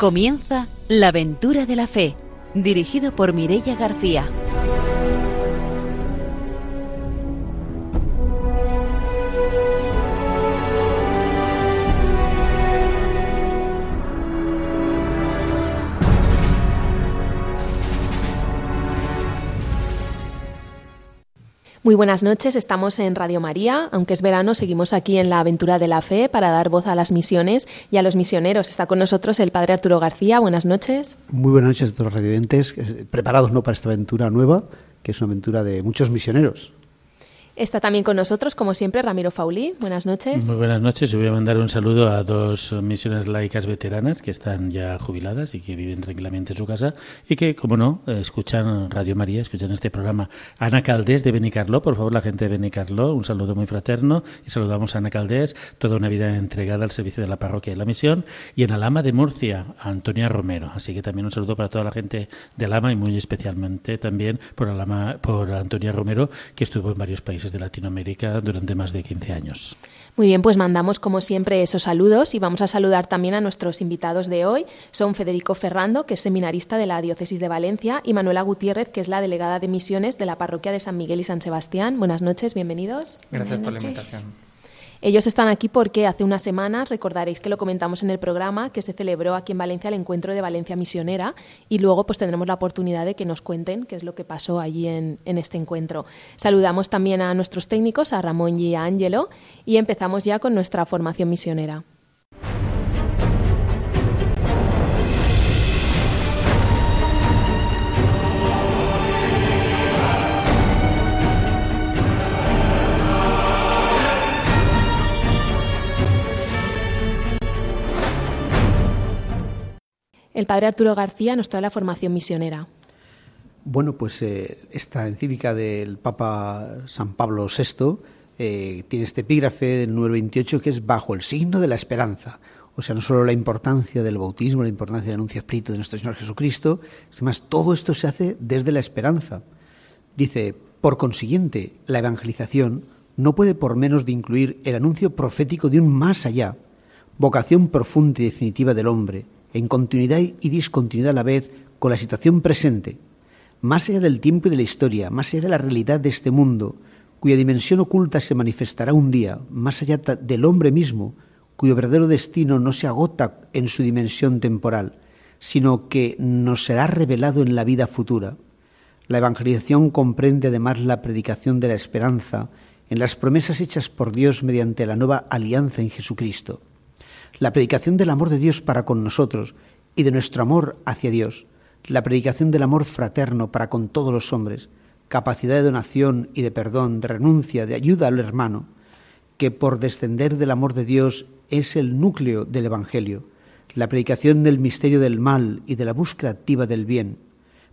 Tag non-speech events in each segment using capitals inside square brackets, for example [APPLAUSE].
Comienza La aventura de la fe, dirigido por Mirella García. Muy buenas noches, estamos en Radio María, aunque es verano, seguimos aquí en la aventura de la fe para dar voz a las misiones y a los misioneros. Está con nosotros el Padre Arturo García, buenas noches. Muy buenas noches a todos los radiantes, preparados ¿no? para esta aventura nueva, que es una aventura de muchos misioneros. Está también con nosotros, como siempre, Ramiro Faulí. Buenas noches. Muy buenas noches. Yo voy a mandar un saludo a dos misiones laicas veteranas que están ya jubiladas y que viven tranquilamente en su casa y que, como no, escuchan Radio María, escuchan este programa. Ana Caldés de Benicarló, por favor, la gente de Benicarló, un saludo muy fraterno y saludamos a Ana Caldés, toda una vida entregada al servicio de la parroquia y la misión. Y en Alama de Murcia, a Antonia Romero. Así que también un saludo para toda la gente de Alama y muy especialmente también por, Alama, por Antonia Romero, que estuvo en varios países de Latinoamérica durante más de 15 años. Muy bien, pues mandamos como siempre esos saludos y vamos a saludar también a nuestros invitados de hoy. Son Federico Ferrando, que es seminarista de la Diócesis de Valencia, y Manuela Gutiérrez, que es la delegada de misiones de la parroquia de San Miguel y San Sebastián. Buenas noches, bienvenidos. Gracias Buenas por noches. la invitación. Ellos están aquí porque hace unas semanas, recordaréis que lo comentamos en el programa, que se celebró aquí en Valencia el encuentro de Valencia Misionera y luego pues tendremos la oportunidad de que nos cuenten qué es lo que pasó allí en, en este encuentro. Saludamos también a nuestros técnicos, a Ramón y a Ángelo y empezamos ya con nuestra formación misionera. El padre Arturo García nos trae la formación misionera. Bueno, pues eh, esta encíclica del Papa San Pablo VI eh, tiene este epígrafe del número 28 que es bajo el signo de la esperanza. O sea, no solo la importancia del bautismo, la importancia del anuncio espíritu de nuestro Señor Jesucristo, sino más todo esto se hace desde la esperanza. Dice, por consiguiente, la evangelización no puede por menos de incluir el anuncio profético de un más allá, vocación profunda y definitiva del hombre, en continuidad y discontinuidad a la vez con la situación presente, más allá del tiempo y de la historia, más allá de la realidad de este mundo, cuya dimensión oculta se manifestará un día, más allá del hombre mismo, cuyo verdadero destino no se agota en su dimensión temporal, sino que nos será revelado en la vida futura. La evangelización comprende además la predicación de la esperanza en las promesas hechas por Dios mediante la nueva alianza en Jesucristo la predicación del amor de Dios para con nosotros y de nuestro amor hacia Dios, la predicación del amor fraterno para con todos los hombres, capacidad de donación y de perdón, de renuncia, de ayuda al hermano, que por descender del amor de Dios es el núcleo del Evangelio, la predicación del misterio del mal y de la búsqueda activa del bien,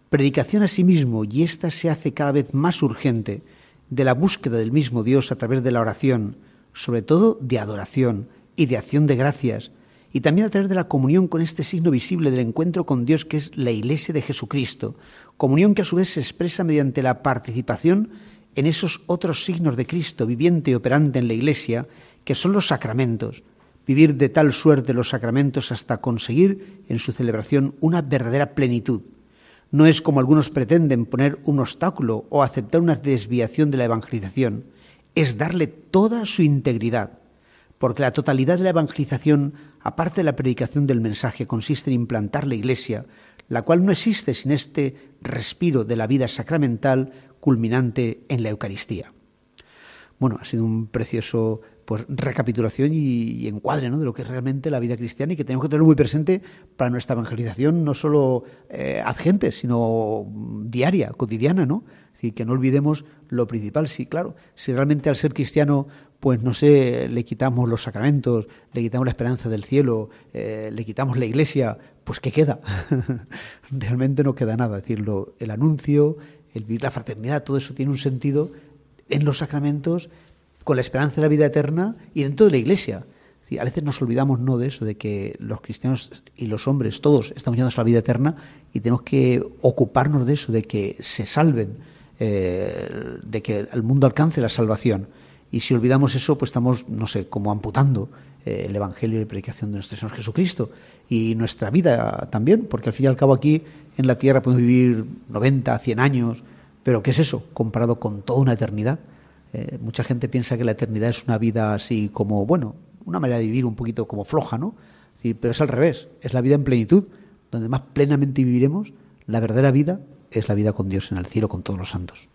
predicación a sí mismo, y ésta se hace cada vez más urgente, de la búsqueda del mismo Dios a través de la oración, sobre todo de adoración, y de acción de gracias, y también a través de la comunión con este signo visible del encuentro con Dios que es la Iglesia de Jesucristo, comunión que a su vez se expresa mediante la participación en esos otros signos de Cristo viviente y operante en la Iglesia, que son los sacramentos, vivir de tal suerte los sacramentos hasta conseguir en su celebración una verdadera plenitud. No es como algunos pretenden poner un obstáculo o aceptar una desviación de la evangelización, es darle toda su integridad porque la totalidad de la evangelización, aparte de la predicación del mensaje, consiste en implantar la Iglesia, la cual no existe sin este respiro de la vida sacramental culminante en la Eucaristía. Bueno, ha sido un precioso pues, recapitulación y, encuadre ¿no? de lo que es realmente la vida cristiana y que tenemos que tener muy presente para nuestra evangelización, no solo eh, adgente, sino diaria, cotidiana, ¿no? Es decir, que no olvidemos lo principal. Sí, claro, si realmente al ser cristiano pues no sé, le quitamos los sacramentos, le quitamos la esperanza del cielo, eh, le quitamos la iglesia, pues ¿qué queda? [LAUGHS] Realmente no queda nada. Es decir, lo, el anuncio, el vivir la fraternidad, todo eso tiene un sentido en los sacramentos, con la esperanza de la vida eterna y dentro de la iglesia. a veces nos olvidamos no de eso, de que los cristianos y los hombres, todos estamos llamados a la vida eterna y tenemos que ocuparnos de eso, de que se salven, eh, de que el mundo alcance la salvación Y si olvidamos eso, pues estamos, no sé, como amputando eh, el Evangelio y la predicación de nuestro Señor Jesucristo. Y nuestra vida también, porque al fin y al cabo aquí en la tierra podemos vivir 90, 100 años, pero ¿qué es eso comparado con toda una eternidad? Eh, mucha gente piensa que la eternidad es una vida así como, bueno, una manera de vivir un poquito como floja, ¿no? pero es al revés, es la vida en plenitud, donde más plenamente viviremos, la verdadera vida es la vida con Dios en el cielo, con todos los santos.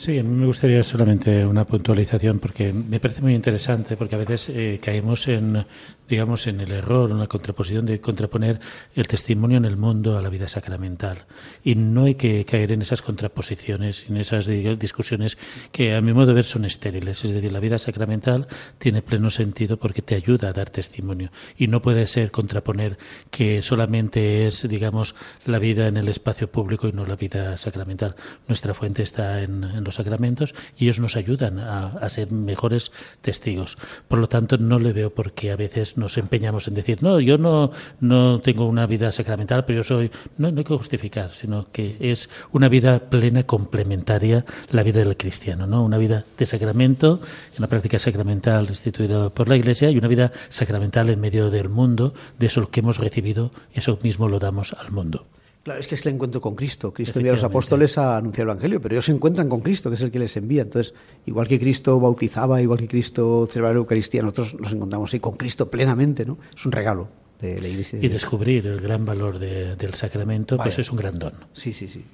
Sí, a mí me gustaría solamente una puntualización porque me parece muy interesante porque a veces eh, caemos en digamos, en el error, en la contraposición de contraponer el testimonio en el mundo a la vida sacramental. Y no hay que caer en esas contraposiciones, en esas discusiones que a mi modo de ver son estériles. Es decir, la vida sacramental tiene pleno sentido porque te ayuda a dar testimonio. Y no puede ser contraponer que solamente es, digamos, la vida en el espacio público y no la vida sacramental. Nuestra fuente está en, los sacramentos y ellos nos ayudan a, a ser mejores testigos. Por lo tanto, no le veo por qué a veces nos empeñamos en decir, no, yo no, no tengo una vida sacramental, pero yo soy, no, no hay que justificar, sino que es una vida plena, complementaria, la vida del cristiano, ¿no? Una vida de sacramento, una práctica sacramental instituida por la Iglesia y una vida sacramental en medio del mundo, de eso que hemos recibido, eso mismo lo damos al mundo. Claro, es que es el encuentro con Cristo. Cristo envía a los apóstoles a anunciar el Evangelio, pero ellos se encuentran con Cristo, que es el que les envía. Entonces, igual que Cristo bautizaba, igual que Cristo celebraba la Eucaristía, nosotros nos encontramos ahí con Cristo plenamente, ¿no? Es un regalo de la Iglesia. y descubrir el gran valor del sacramento, pues es un gran don. Sí, sí, sí.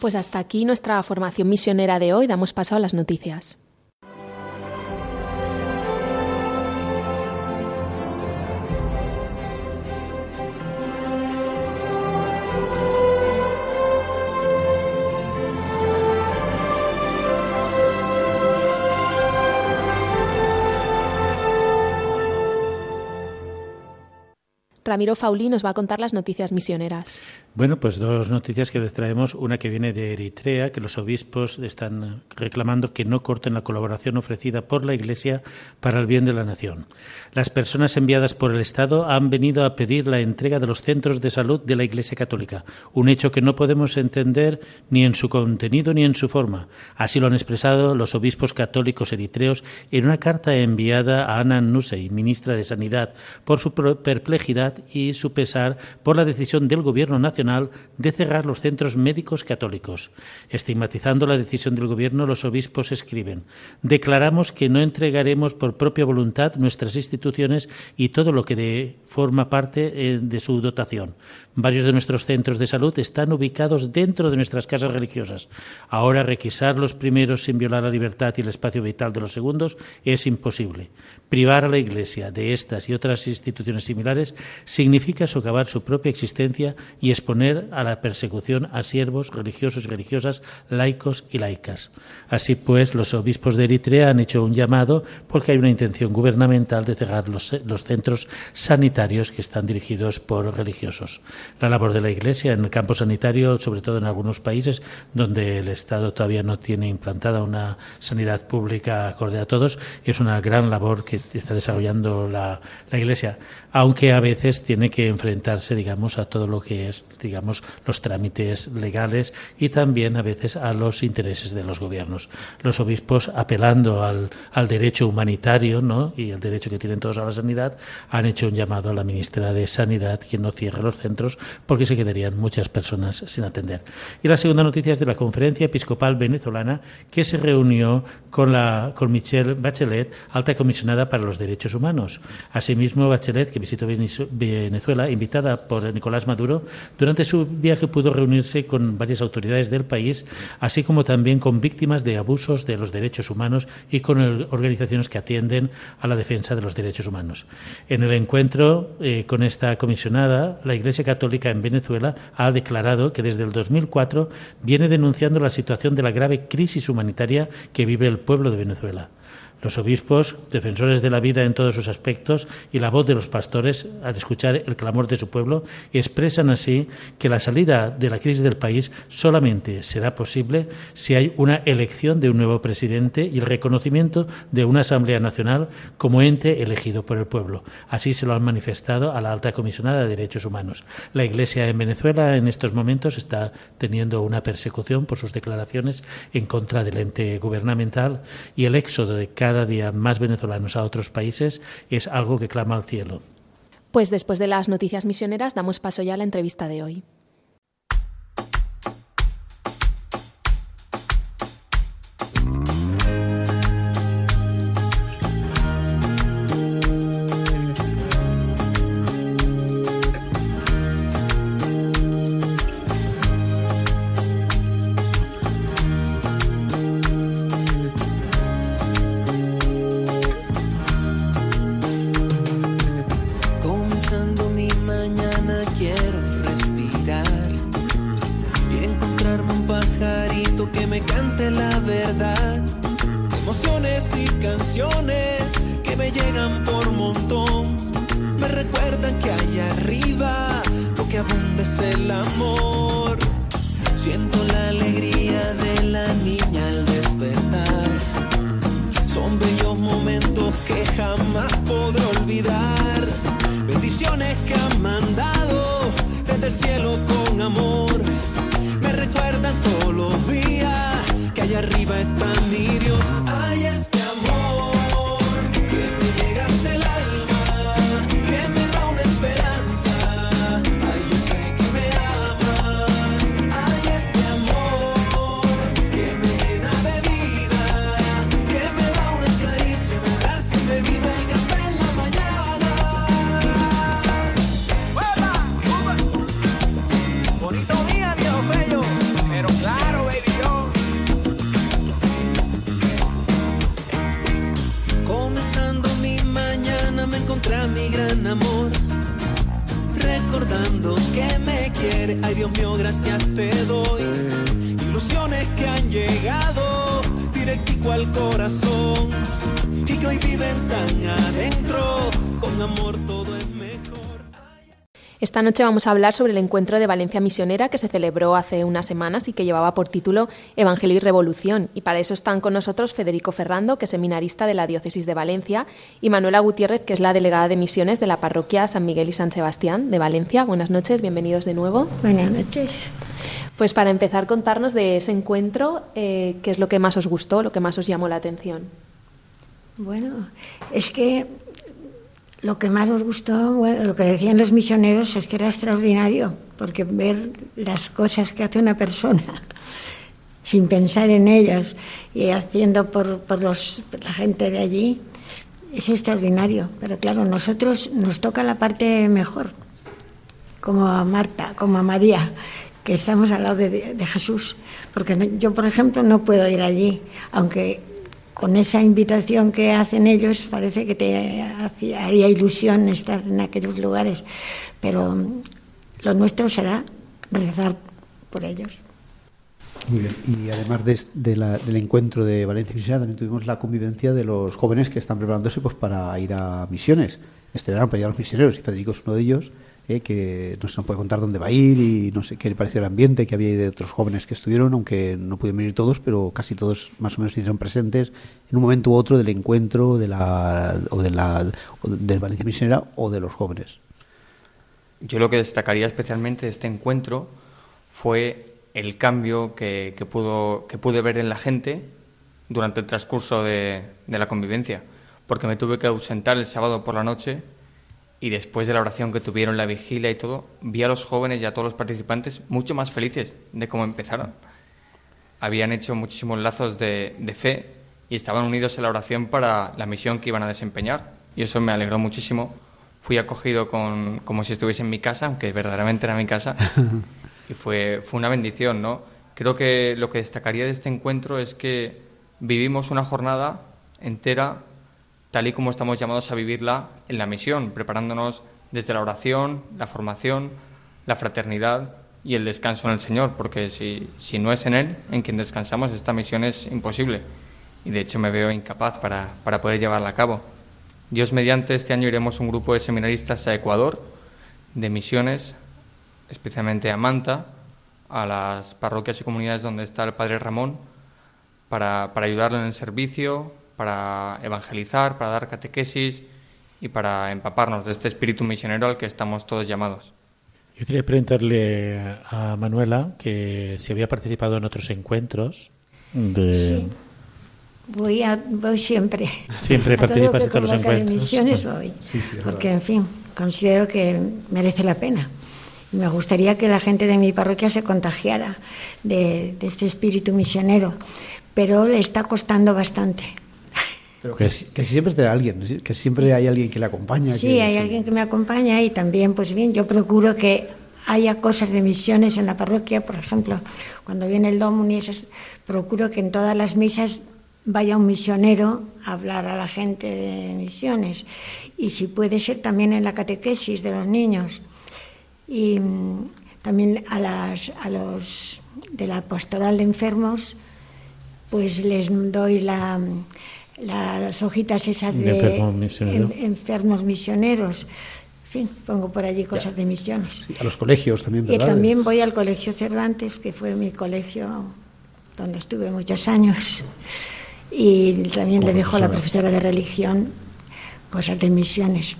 Pues hasta aquí nuestra formación misionera de hoy. Damos paso a las noticias. Ramiro Fauli nos va a contar las noticias misioneras. Bueno, pues dos noticias que les traemos. Una que viene de Eritrea, que los obispos están reclamando que no corten la colaboración ofrecida por la Iglesia para el bien de la nación. Las personas enviadas por el Estado han venido a pedir la entrega de los centros de salud de la Iglesia Católica, un hecho que no podemos entender ni en su contenido ni en su forma. Así lo han expresado los obispos católicos eritreos en una carta enviada a Ana Nusei, ministra de Sanidad, por su perplejidad y su pesar por la decisión del Gobierno nacional de cerrar los centros médicos católicos. Estigmatizando la decisión del Gobierno, los obispos escriben Declaramos que no entregaremos por propia voluntad nuestras instituciones y todo lo que de forma parte eh, de su dotación. Varios de nuestros centros de salud están ubicados dentro de nuestras casas religiosas. Ahora requisar los primeros sin violar la libertad y el espacio vital de los segundos es imposible. Privar a la Iglesia de estas y otras instituciones similares significa socavar su propia existencia y exponer a la persecución a siervos religiosos y religiosas, laicos y laicas. Así pues, los obispos de Eritrea han hecho un llamado porque hay una intención gubernamental de cerrar los, centros sanitarios que están dirigidos por religiosos. La labor de la Iglesia en el campo sanitario, sobre todo en algunos países donde el Estado todavía no tiene implantada una sanidad pública acorde a todos, es una gran labor que está desarrollando la, la Iglesia, aunque a veces tiene que enfrentarse, digamos, a todo lo que es, digamos, los trámites legales y también a veces a los intereses de los gobiernos. Los obispos, apelando al, derecho humanitario ¿no? y el derecho que tienen todos a la sanidad, han hecho un llamado la ministra de Sanidad que no cierre los centros porque se quedarían muchas personas sin atender. Y la segunda noticia es de la Conferencia Episcopal Venezolana que se reunió con, la, con Michelle Bachelet, alta comisionada para los derechos humanos. Asimismo, Bachelet, que visitó Venezuela, invitada por Nicolás Maduro, durante su viaje pudo reunirse con varias autoridades del país, así como también con víctimas de abusos de los derechos humanos y con organizaciones que atienden a la defensa de los derechos humanos. En el encuentro eh, con esta comisionada, la Iglesia Católica en Venezuela ha declarado que desde el 2004 viene denunciando la situación de la grave crisis humanitaria que vive el pueblo de Venezuela. Los obispos, defensores de la vida en todos sus aspectos, y la voz de los pastores al escuchar el clamor de su pueblo, expresan así que la salida de la crisis del país solamente será posible si hay una elección de un nuevo presidente y el reconocimiento de una Asamblea Nacional como ente elegido por el pueblo. Así se lo han manifestado a la alta comisionada de Derechos Humanos. La Iglesia en Venezuela en estos momentos está teniendo una persecución por sus declaraciones en contra del ente gubernamental y el éxodo de cada día más venezolanos a otros países es algo que clama al cielo. Pues después de las noticias misioneras damos paso ya a la entrevista de hoy. Esta noche vamos a hablar sobre el encuentro de Valencia Misionera que se celebró hace unas semanas y que llevaba por título Evangelio y Revolución. Y para eso están con nosotros Federico Ferrando, que es seminarista de la Diócesis de Valencia, y Manuela Gutiérrez, que es la delegada de misiones de la parroquia San Miguel y San Sebastián de Valencia. Buenas noches, bienvenidos de nuevo. Buenas noches. Pues para empezar, contarnos de ese encuentro, eh, qué es lo que más os gustó, lo que más os llamó la atención. Bueno, es que lo que más nos gustó, bueno, lo que decían los misioneros es que era extraordinario, porque ver las cosas que hace una persona [LAUGHS] sin pensar en ellas y haciendo por, por los, la gente de allí es extraordinario. Pero claro, nosotros nos toca la parte mejor, como a Marta, como a María, que estamos al lado de, de Jesús. Porque yo, por ejemplo, no puedo ir allí, aunque con esa invitación que hacen ellos parece que te haría ilusión estar en aquellos lugares, pero lo nuestro será rezar por ellos. Muy bien, y además de, del encuentro de Valencia Misionera, también tuvimos la convivencia de los jóvenes que están preparándose pues, para ir a misiones. Este verano para ir a los misioneros, y Federico es uno de ellos. Eh, que no se nos puede contar dónde va a ir y no sé qué le pareció el ambiente que había de otros jóvenes que estuvieron, aunque no pudieron venir todos, pero casi todos más o menos hicieron presentes en un momento u otro del encuentro de la, o de la del Valencia Misionera o de los jóvenes. Yo lo que destacaría especialmente de este encuentro fue el cambio que, que, pudo, que pude ver en la gente durante el transcurso de, de la convivencia, porque me tuve que ausentar el sábado por la noche y después de la oración que tuvieron, la vigilia y todo, vi a los jóvenes y a todos los participantes mucho más felices de cómo empezaron. Habían hecho muchísimos lazos de, fe y estaban unidos en la oración para la misión que iban a desempeñar. Y eso me alegró muchísimo. Fui acogido con, como si estuviese en mi casa, aunque verdaderamente era mi casa. [LAUGHS] Y fue, fue una bendición, ¿no? Creo que lo que destacaría de este encuentro es que vivimos una jornada entera tal y como estamos llamados a vivirla en la misión, preparándonos desde la oración, la formación, la fraternidad y el descanso en el Señor, porque si, si no es en Él en quien descansamos, esta misión es imposible. y de hecho me veo incapaz para, para poder llevarla a cabo. Dios mediante, este año iremos un grupo de seminaristas a Ecuador, de misiones, especialmente a Manta, a las parroquias y comunidades donde está el Padre Ramón, para, para ayudarlo en el servicio, para evangelizar, para dar catequesis y para empaparnos de este espíritu misionero al que estamos todos llamados. Yo quería preguntarle a Manuela que si había participado en otros encuentros de... Sí. Voy, a, voy siempre. Siempre participas en todos los convoca de encuentros. misiones voy. porque, en fin, considero que merece la pena. Y me gustaría que la gente de mi parroquia se contagiara de, de este espíritu misionero, pero le está costando bastante. Pero que, que siempre te alguien, que siempre hay alguien que le acompaña. Sí, que- hay alguien que me acompaña y también, pues bien, yo procuro que haya cosas de misiones en la parroquia, por ejemplo, cuando viene el Domini, esas- procuro que en todas las misas vaya un misionero a hablar a la gente de misiones y si puede ser también en la catequesis de los niños y mm, también a, las, a los de la pastoral de enfermos pues les doy la, las hojitas esas De en- enfermos misioneros. En fin, pongo por allí cosas de misiones. Sí, a los colegios también, Y también voy al Colegio Cervantes, que fue mi colegio donde estuve muchos años. Y también Como le dejo a la profesora de religión cosas de misiones.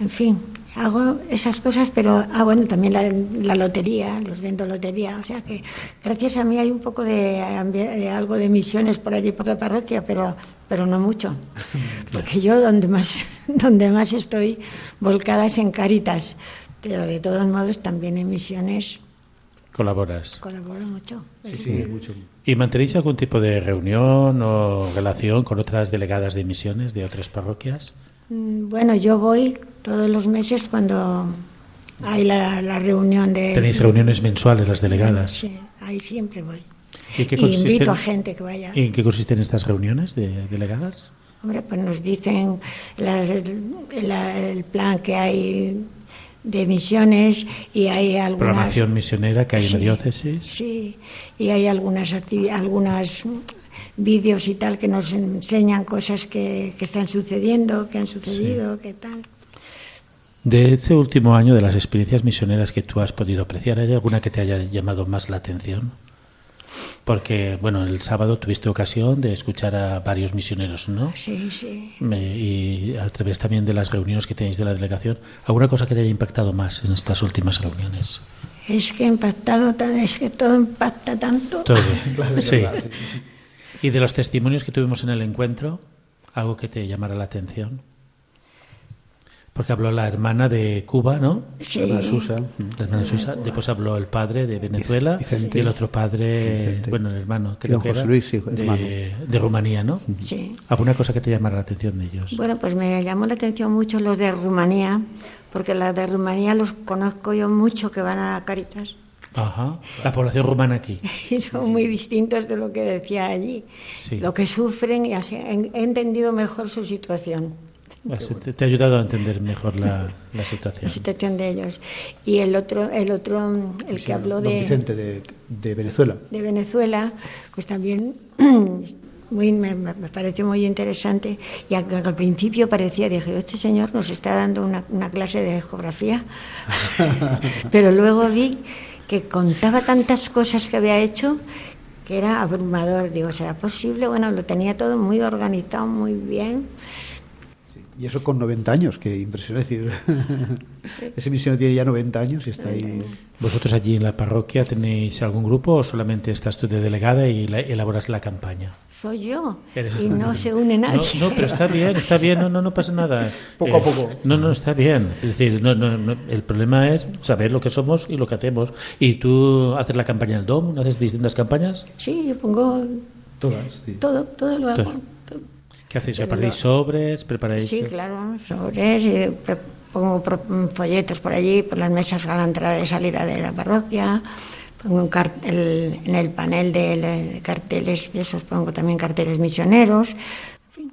En fin, hago esas cosas, pero, ah, bueno, también la, la lotería, los vendo lotería. O sea que gracias a mí hay un poco de algo de misiones por allí, por la parroquia, pero, pero no mucho. [LAUGHS] Porque yo donde más, [LAUGHS] donde más estoy volcada es en Caritas, pero de todos modos también en misiones Colaboras. colaboro mucho. Sí, sí, mucho. ¿Y mantenéis algún tipo de reunión o relación con otras delegadas de misiones de otras parroquias? Mm, Bueno, yo voy todos los meses cuando hay la, la reunión de... ¿Tenéis reuniones mensuales las delegadas? Sí, ahí siempre voy. ¿Y qué Y invito a gente que vaya. ¿Y en qué consisten estas reuniones de delegadas? Hombre, pues nos dicen la- el, la- el plan que hay de misiones y hay algunas... Programación misionera que hay en la Sí, diócesis. Sí, y hay algunas algunas vídeos y tal que nos enseñan cosas que, que están sucediendo, que han sucedido, que tal. De este último año, de las experiencias misioneras que tú has podido apreciar, ¿hay alguna que te haya llamado más la atención? Porque, bueno, el sábado tuviste ocasión de escuchar a varios misioneros, ¿no? Sí, sí. Y a través también de las reuniones que tenéis de la delegación, ¿alguna cosa que te haya impactado más en estas últimas reuniones? Es que impactado, es que todo impacta tanto. Todo. [LAUGHS] sí. Y de los testimonios que tuvimos en el encuentro, algo que te llamara la atención. Porque habló la hermana de Cuba, ¿no? Sí. Hermana Susa. La hermana Susa. Después habló el padre de Venezuela Vicente. y el otro padre, Vicente. bueno, el hermano, creo don que José era, Luis, sí, de, hermano. de Rumanía, ¿no? Sí. ¿Alguna cosa que te llamara la atención de ellos? Bueno, pues me llamó la atención mucho los de Rumanía, porque los de Rumanía los conozco yo mucho que van a Caritas Ajá. La población rumana aquí. [LAUGHS] y son muy distintos de lo que decía allí. Sí. Lo que sufren y así he entendido mejor su situación. Te, te ha ayudado a entender mejor la, la situación. la situación de ellos. Y el otro, el otro, mm, el que habló Don de, Vicente de, de Venezuela. de Venezuela, pues también [CLEARS THROAT] muy, me, me pareció muy interesante. Y al, al principio parecía, dije, este señor nos está dando una, una clase de geografía. [LAUGHS] Pero luego vi que contaba tantas cosas que había hecho que era abrumador. Digo, ¿será posible? Bueno, lo tenía todo muy organizado, muy bien. Y eso con 90 años, que impresiona decir. [LAUGHS] Ese misionero tiene ya 90 años y está ahí. ¿Vosotros allí en la parroquia tenéis algún grupo o solamente estás tú de delegada y la- elaboras la campaña? Soy yo. Eres- Y no se une nadie. No, no, pero está bien, está bien, no, no, no pasa nada. [LAUGHS] Poco a poco. No, no, está bien. Es decir, no, no, no, el problema es saber lo que somos y lo que hacemos. ¿Y tú haces la campaña del DOM? ¿Haces distintas campañas? Sí, yo pongo Todas. sí. todo, todo lo hago. Todo. ¿Qué hacéis? ¿Preparáis sobres? ¿Preparáis...? Sí, claro, sobres, eh, pre- pongo folletos por allí, por las mesas a la entrada y salida de la parroquia, pongo un car- el- en el panel de, carteles, de esos pongo también carteles misioneros. En fin,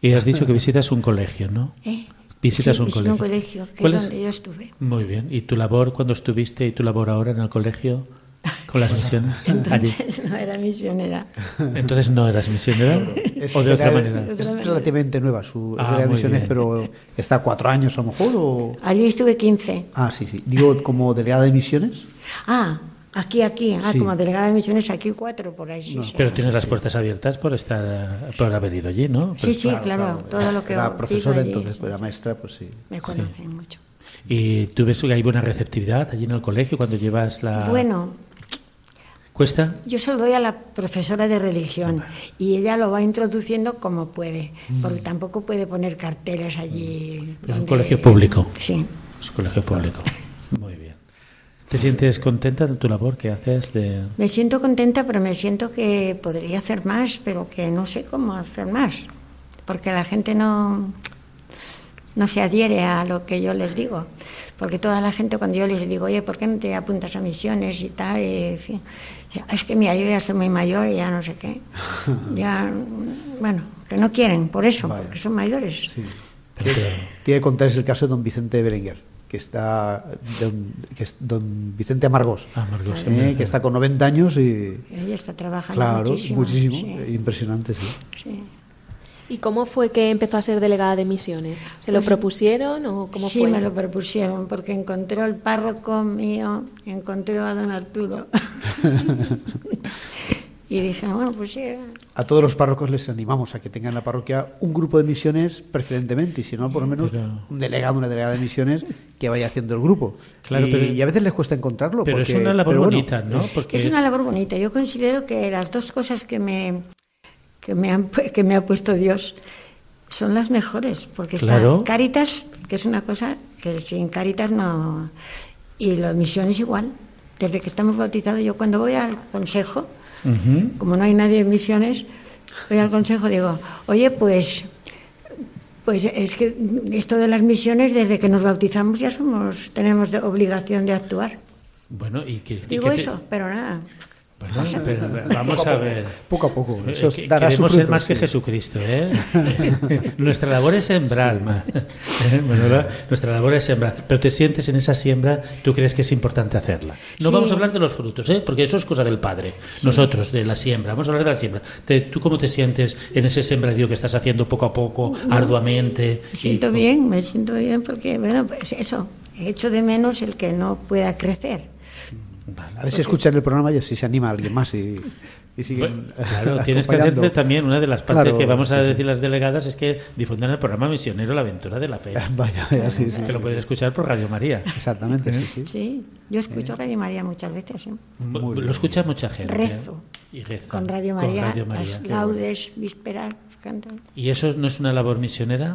Y has dicho que visitas un colegio, ¿no? eh. Visitas Sí, un colegio. un colegio, que ¿Cuál es es? donde yo estuve. Muy bien. ¿Y tu labor cuando estuviste y tu labor ahora en el colegio? Con las misiones allí. Entonces no era misionera. Entonces no eras misionera Es, o de otra era- manera. es relativamente nueva su Ah, muy misiones, bien. pero está cuatro años a lo mejor. O... Allí estuve 15. Ah, sí, sí. Digo, como delegada de misiones. Ah, aquí, aquí. Ah, Sí. como delegada de misiones, aquí cuatro, por ahí. Sí, sí, Pero tienes las puertas abiertas por estar por haber ido allí, ¿no? Sí, sí, claro, todo lo que Era profesora, allí, entonces sí. pues, era maestra, pues sí. Me conocen mucho. Y tú ves que hay buena receptividad allí en el colegio cuando llevas la Bueno, cuesta. yo se lo doy a la profesora de religión y ella lo va introduciendo como puede, porque tampoco puede poner carteles allí. Es un colegio público. Sí. Es un colegio público. Muy bien. ¿Te sientes contenta de tu labor que haces de Me siento contenta, pero me siento que podría hacer más, pero que no sé cómo hacer más, porque la gente no, no se adhiere a lo que yo les digo. Porque toda la gente cuando yo les digo, oye, ¿por qué no te apuntas a misiones y tal? Y, en fin, es que mira, yo ya soy muy mayor y ya no sé qué. [LAUGHS] Ya, bueno, que no quieren, por eso, Vaya. porque son mayores. Sí. Tiene que contar es el caso de don Vicente Berenguer, que está don, que es don Vicente Amargós, Ah, Amargós, eh, que está con 90 años y Ella está trabajando claro, muchísimo. muchísimo, sí, impresionante, sí. sí. ¿Y cómo fue que empezó a ser delegada de misiones? ¿Se lo propusieron o cómo Pues sí, fue? me lo propusieron, porque encontró el párroco mío, encontró a don Arturo. [LAUGHS] y dije, bueno, pues sí. A todos los párrocos les animamos a que tengan en la parroquia un grupo de misiones preferentemente, y si no, por lo menos Pero- un delegado, una delegada de misiones que vaya haciendo el grupo. Claro, y, pero- y a veces les cuesta encontrarlo. Pero porque- es una labor pero bueno, bonita, ¿no? Porque Es una labor bonita. Yo considero que las dos cosas que me, que me, han, que me ha puesto Dios son las mejores, porque está Claro. Caritas, que es una cosa que sin Caritas no... Y las misiones igual. Desde que estamos bautizados, yo cuando voy al consejo, como no hay nadie en misiones, voy al consejo y digo, oye, pues, pues es que esto de las misiones, desde que nos bautizamos ya somos, tenemos de obligación de actuar. Bueno, y que y Digo que te- eso, pero nada. Bueno, pero vamos a ver. Poco a poco. Eh, Eso que- dará queremos su ser fruto, más que sí. Jesucristo, ¿eh? [LAUGHS] nuestra labor es sembrar, ma. [LAUGHS] ¿Eh, Manuela? Nuestra labor es sembrar. Pero te sientes en esa siembra, tú crees que es importante hacerla. No Sí. vamos a hablar de los frutos, ¿eh? Porque eso es cosa del Padre. Nosotros, de la siembra. Vamos a hablar de la siembra. Te- ¿Tú cómo te sientes en ese sembradío que estás haciendo poco a poco, arduamente? Me siento Y- bien, me siento bien porque, bueno, pues eso, he hecho de menos el que no pueda crecer. Vale. A ver si escuchan el programa y así se anima alguien más y, y siguen Claro, tienes que hacerte también una de las partes Claro, que vamos a sí, sí. decir las delegadas es que difundan el programa misionero La Aventura de la Fe. [LAUGHS] Vaya, vaya, sí, sí. que lo pueden escuchar por Radio María. Exactamente, sí, sí. Sí, yo escucho Radio María muchas veces, ¿eh? lo escucha mucha gente. Rezo. Y reza. con Radio Con María, Radio María, las laudes, vísperas, cantan. ¿Y eso no es una labor misionera?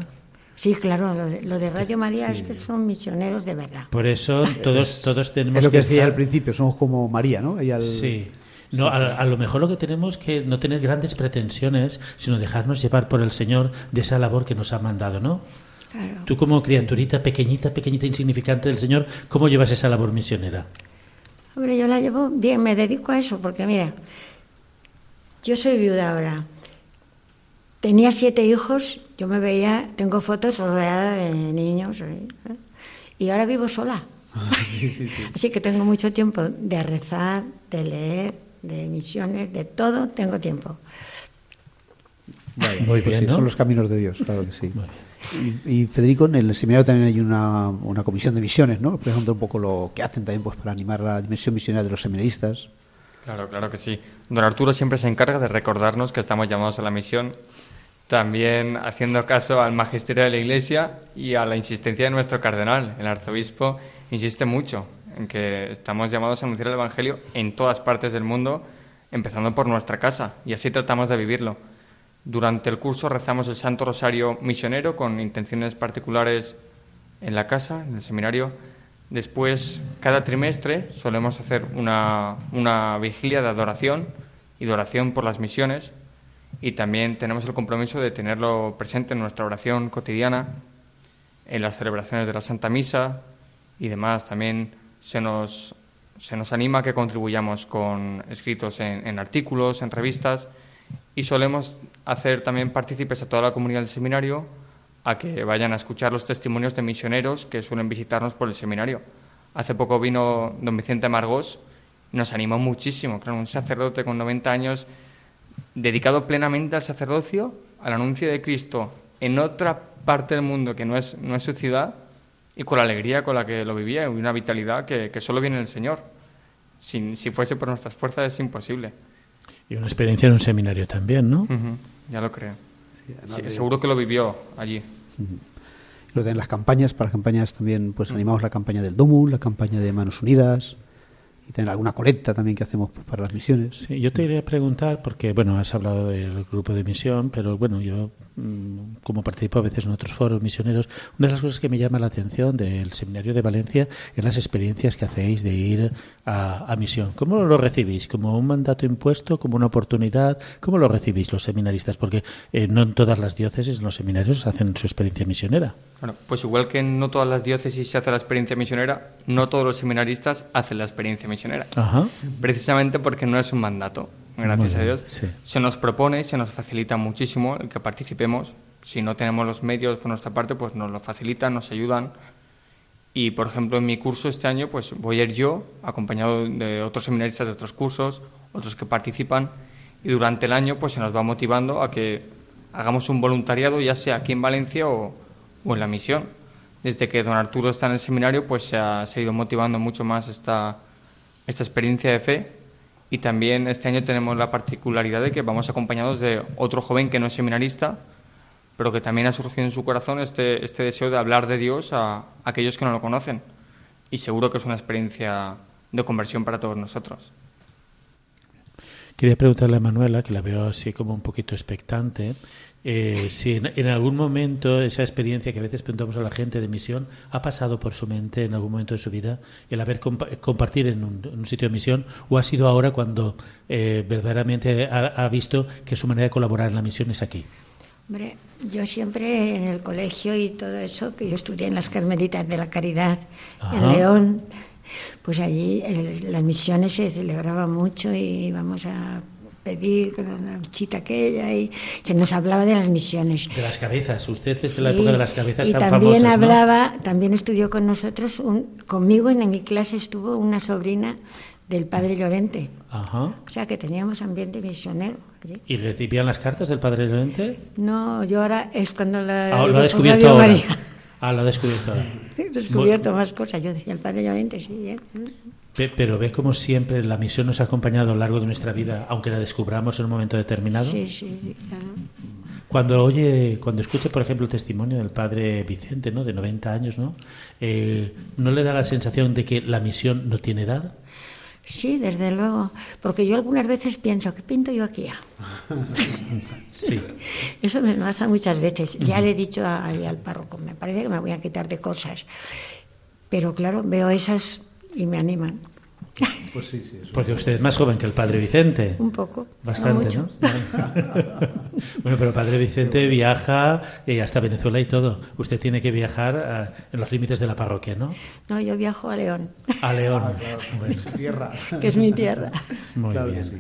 Sí, claro, lo de, lo de Radio María es que son misioneros de verdad. Por eso todos, todos tenemos Es lo que decía estar- al principio, somos como María, ¿no? Ella Sí. No, a, a lo mejor lo que tenemos que no tener grandes pretensiones, sino dejarnos llevar por el Señor de esa labor que nos ha mandado, ¿no? Claro. Tú como criaturita pequeñita, pequeñita, insignificante del Señor, ¿cómo llevas esa labor misionera? Hombre, yo la llevo bien, me dedico a eso, porque mira, yo soy viuda ahora. Tenía siete hijos, yo me veía, tengo fotos rodeada de niños, ¿eh? y ahora vivo sola. [LAUGHS] Así que tengo mucho tiempo de rezar, de leer, de misiones, de todo, tengo tiempo. Vaya, Muy pues bien. Son los caminos de Dios, claro que sí. Y, y, Federico, en el seminario también hay una, una comisión de misiones, ¿no? Pregunta un poco lo que hacen también pues, para animar la dimensión misionera de los seminaristas. Claro, claro que sí. Don Arturo siempre se encarga de recordarnos que estamos llamados a la misión, también haciendo caso al magisterio de la Iglesia y a la insistencia de nuestro cardenal. El arzobispo insiste mucho en que estamos llamados a anunciar el Evangelio en todas partes del mundo, empezando por nuestra casa, y así tratamos de vivirlo. Durante el curso rezamos el Santo Rosario misionero con intenciones particulares en la casa, en el seminario. Después, cada trimestre, solemos hacer una, una vigilia de adoración y de oración por las misiones. Y también tenemos el compromiso de tenerlo presente en nuestra oración cotidiana, en las celebraciones de la Santa Misa y demás. También se nos, se nos anima a que contribuyamos con escritos en, artículos, en revistas y solemos hacer también partícipes a toda la comunidad del seminario a que vayan a escuchar los testimonios de misioneros que suelen visitarnos por el seminario. Hace poco vino don Vicente Margós nos animó muchísimo. Claro, un sacerdote con 90 años dedicado plenamente al sacerdocio, al anuncio de Cristo en otra parte del mundo que no es, no es su ciudad y con la alegría con la que lo vivía y una vitalidad que, que solo viene del Señor. Si, si fuese por nuestras fuerzas es imposible. Y una experiencia en un seminario también, ¿no? Ya lo creo. Sí, seguro que lo vivió allí. Lo de las campañas, para las campañas también pues animamos la campaña del DOMU, la campaña de Manos Unidas y tener alguna colecta también que hacemos pues, para las misiones. Sí, yo te iría a preguntar, porque, bueno, has hablado del grupo de misión, pero bueno, yo, como participo a veces en otros foros misioneros, una de las cosas que me llama la atención del Seminario de Valencia es las experiencias que hacéis de ir a, a misión. ¿Cómo lo recibís? ¿Como un mandato impuesto? ¿Como una oportunidad? ¿Cómo lo recibís los seminaristas? Porque eh, no en todas las diócesis, los seminarios, hacen su experiencia misionera. Bueno, pues igual que en no todas las diócesis se hace la experiencia misionera, no todos los seminaristas hacen la experiencia misionera. Ajá. Precisamente porque no es un mandato, gracias a Dios. sí. Se nos propone se nos facilita muchísimo el que participemos. Si no tenemos los medios por nuestra parte, pues nos lo facilitan, nos ayudan. Y, por ejemplo, en mi curso este año, pues voy a ir yo, acompañado de otros seminaristas de otros cursos, otros que participan, y durante el año pues se nos va motivando a que hagamos un voluntariado, ya sea aquí en Valencia o, o en la misión. Desde que don Arturo está en el seminario, pues se ha, se ha ido motivando mucho más esta, esta experiencia de fe. Y también este año tenemos la particularidad de que vamos acompañados de otro joven que no es seminarista, pero que también ha surgido en su corazón este, este deseo de hablar de Dios a, aquellos que no lo conocen. Y seguro que es una experiencia de conversión para todos nosotros. Quería preguntarle a Manuela, que la veo así como un poquito expectante, eh, si en, en algún momento esa experiencia que a veces preguntamos a la gente de misión ha pasado por su mente en algún momento de su vida el haber compa- compartir en un, en un sitio de misión o ha sido ahora cuando eh, verdaderamente ha, ha visto que su manera de colaborar en la misión es aquí. Hombre, yo siempre en el colegio y todo eso, que yo estudié en las Carmelitas de la Caridad Ajá. en León, pues allí el- las misiones se celebraban mucho y íbamos a pedir con la huchita aquella y se nos hablaba de las misiones. De las cabezas, usted es de la Sí, época de las cabezas y tan también famosas, ¿no? hablaba, también estudió con nosotros, un- conmigo en mi clase estuvo una sobrina del padre Llorente, Ajá. o sea que teníamos ambiente misionero. allí. ¿Y recibían las cartas del Padre Llorente? No, yo ahora es cuando la Ah, lo ha descubierto ahora. María. Ah, lo ha descubierto ahora. [LAUGHS] He descubierto más cosas. Yo decía, el padre Llorente, sí. ¿eh? Pe- Pero ve como siempre la misión nos ha acompañado a lo largo de nuestra vida, aunque la descubramos en un momento determinado. Sí, sí, sí, claro. Cuando oye, cuando escuche, por ejemplo, el testimonio del padre Vicente, ¿no? De 90 años, ¿no? Eh, ¿No le da la sensación de que la misión no tiene edad? Sí, desde luego. Porque yo algunas veces pienso, ¿qué pinto yo aquí? Sí. Eso me pasa muchas veces. Ya le he dicho a- al párroco, me parece que me voy a quitar de cosas. Pero claro, veo esas y me animan. Pues sí, sí. Porque usted es más joven que el padre Vicente. Un poco. Bastante, no ¿no? [LAUGHS] bueno, pero el padre Vicente viaja eh, hasta Venezuela y todo. Usted tiene que viajar ah, en los límites de la parroquia, ¿no? No, yo viajo a León, A León. Ah, Bueno, Tierra. [LAUGHS] que es mi tierra. muy Claro bien. sí.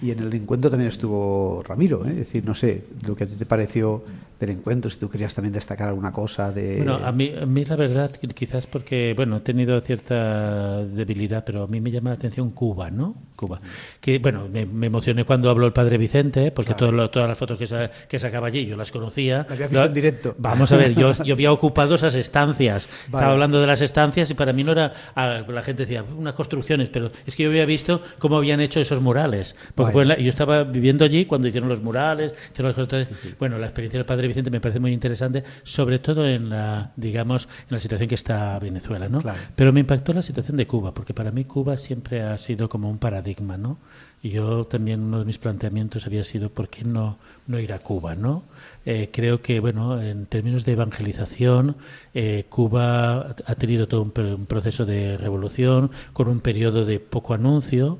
Y en el encuentro también estuvo Ramiro, ¿eh? es decir, no sé, lo que a ti te pareció del encuentro, si tú querías también destacar alguna cosa de... Bueno, a mí, a mí la verdad, quizás porque, bueno, he tenido cierta debilidad, pero a mí me llama la atención Cuba, ¿no? Cuba. Que, bueno, me, me emocioné cuando habló el padre Vicente, porque todo lo- todas las fotos que, sa- que sacaba allí yo las conocía. Las había visto en directo. Vamos a ver, yo, yo había ocupado esas estancias. [LAUGHS] Vale. Estaba hablando de las estancias y para mí no era. La gente decía, unas construcciones, pero es que yo había visto cómo habían hecho esos murales. Porque Vale. fue en la- yo estaba viviendo allí cuando hicieron los murales. hicieron las cosas, Bueno, la experiencia del padre Vicente me parece muy interesante, sobre todo en la, digamos, en la situación que está Venezuela, ¿no? Claro. Pero me impactó la situación de Cuba, porque para mí Cuba siempre ha sido como un paradigma, ¿no? Y yo también uno de mis planteamientos había sido por qué no, no ir a Cuba, ¿no? Eh, creo que, bueno, en términos de evangelización, eh, Cuba ha tenido todo un, un proceso de revolución con un periodo de poco anuncio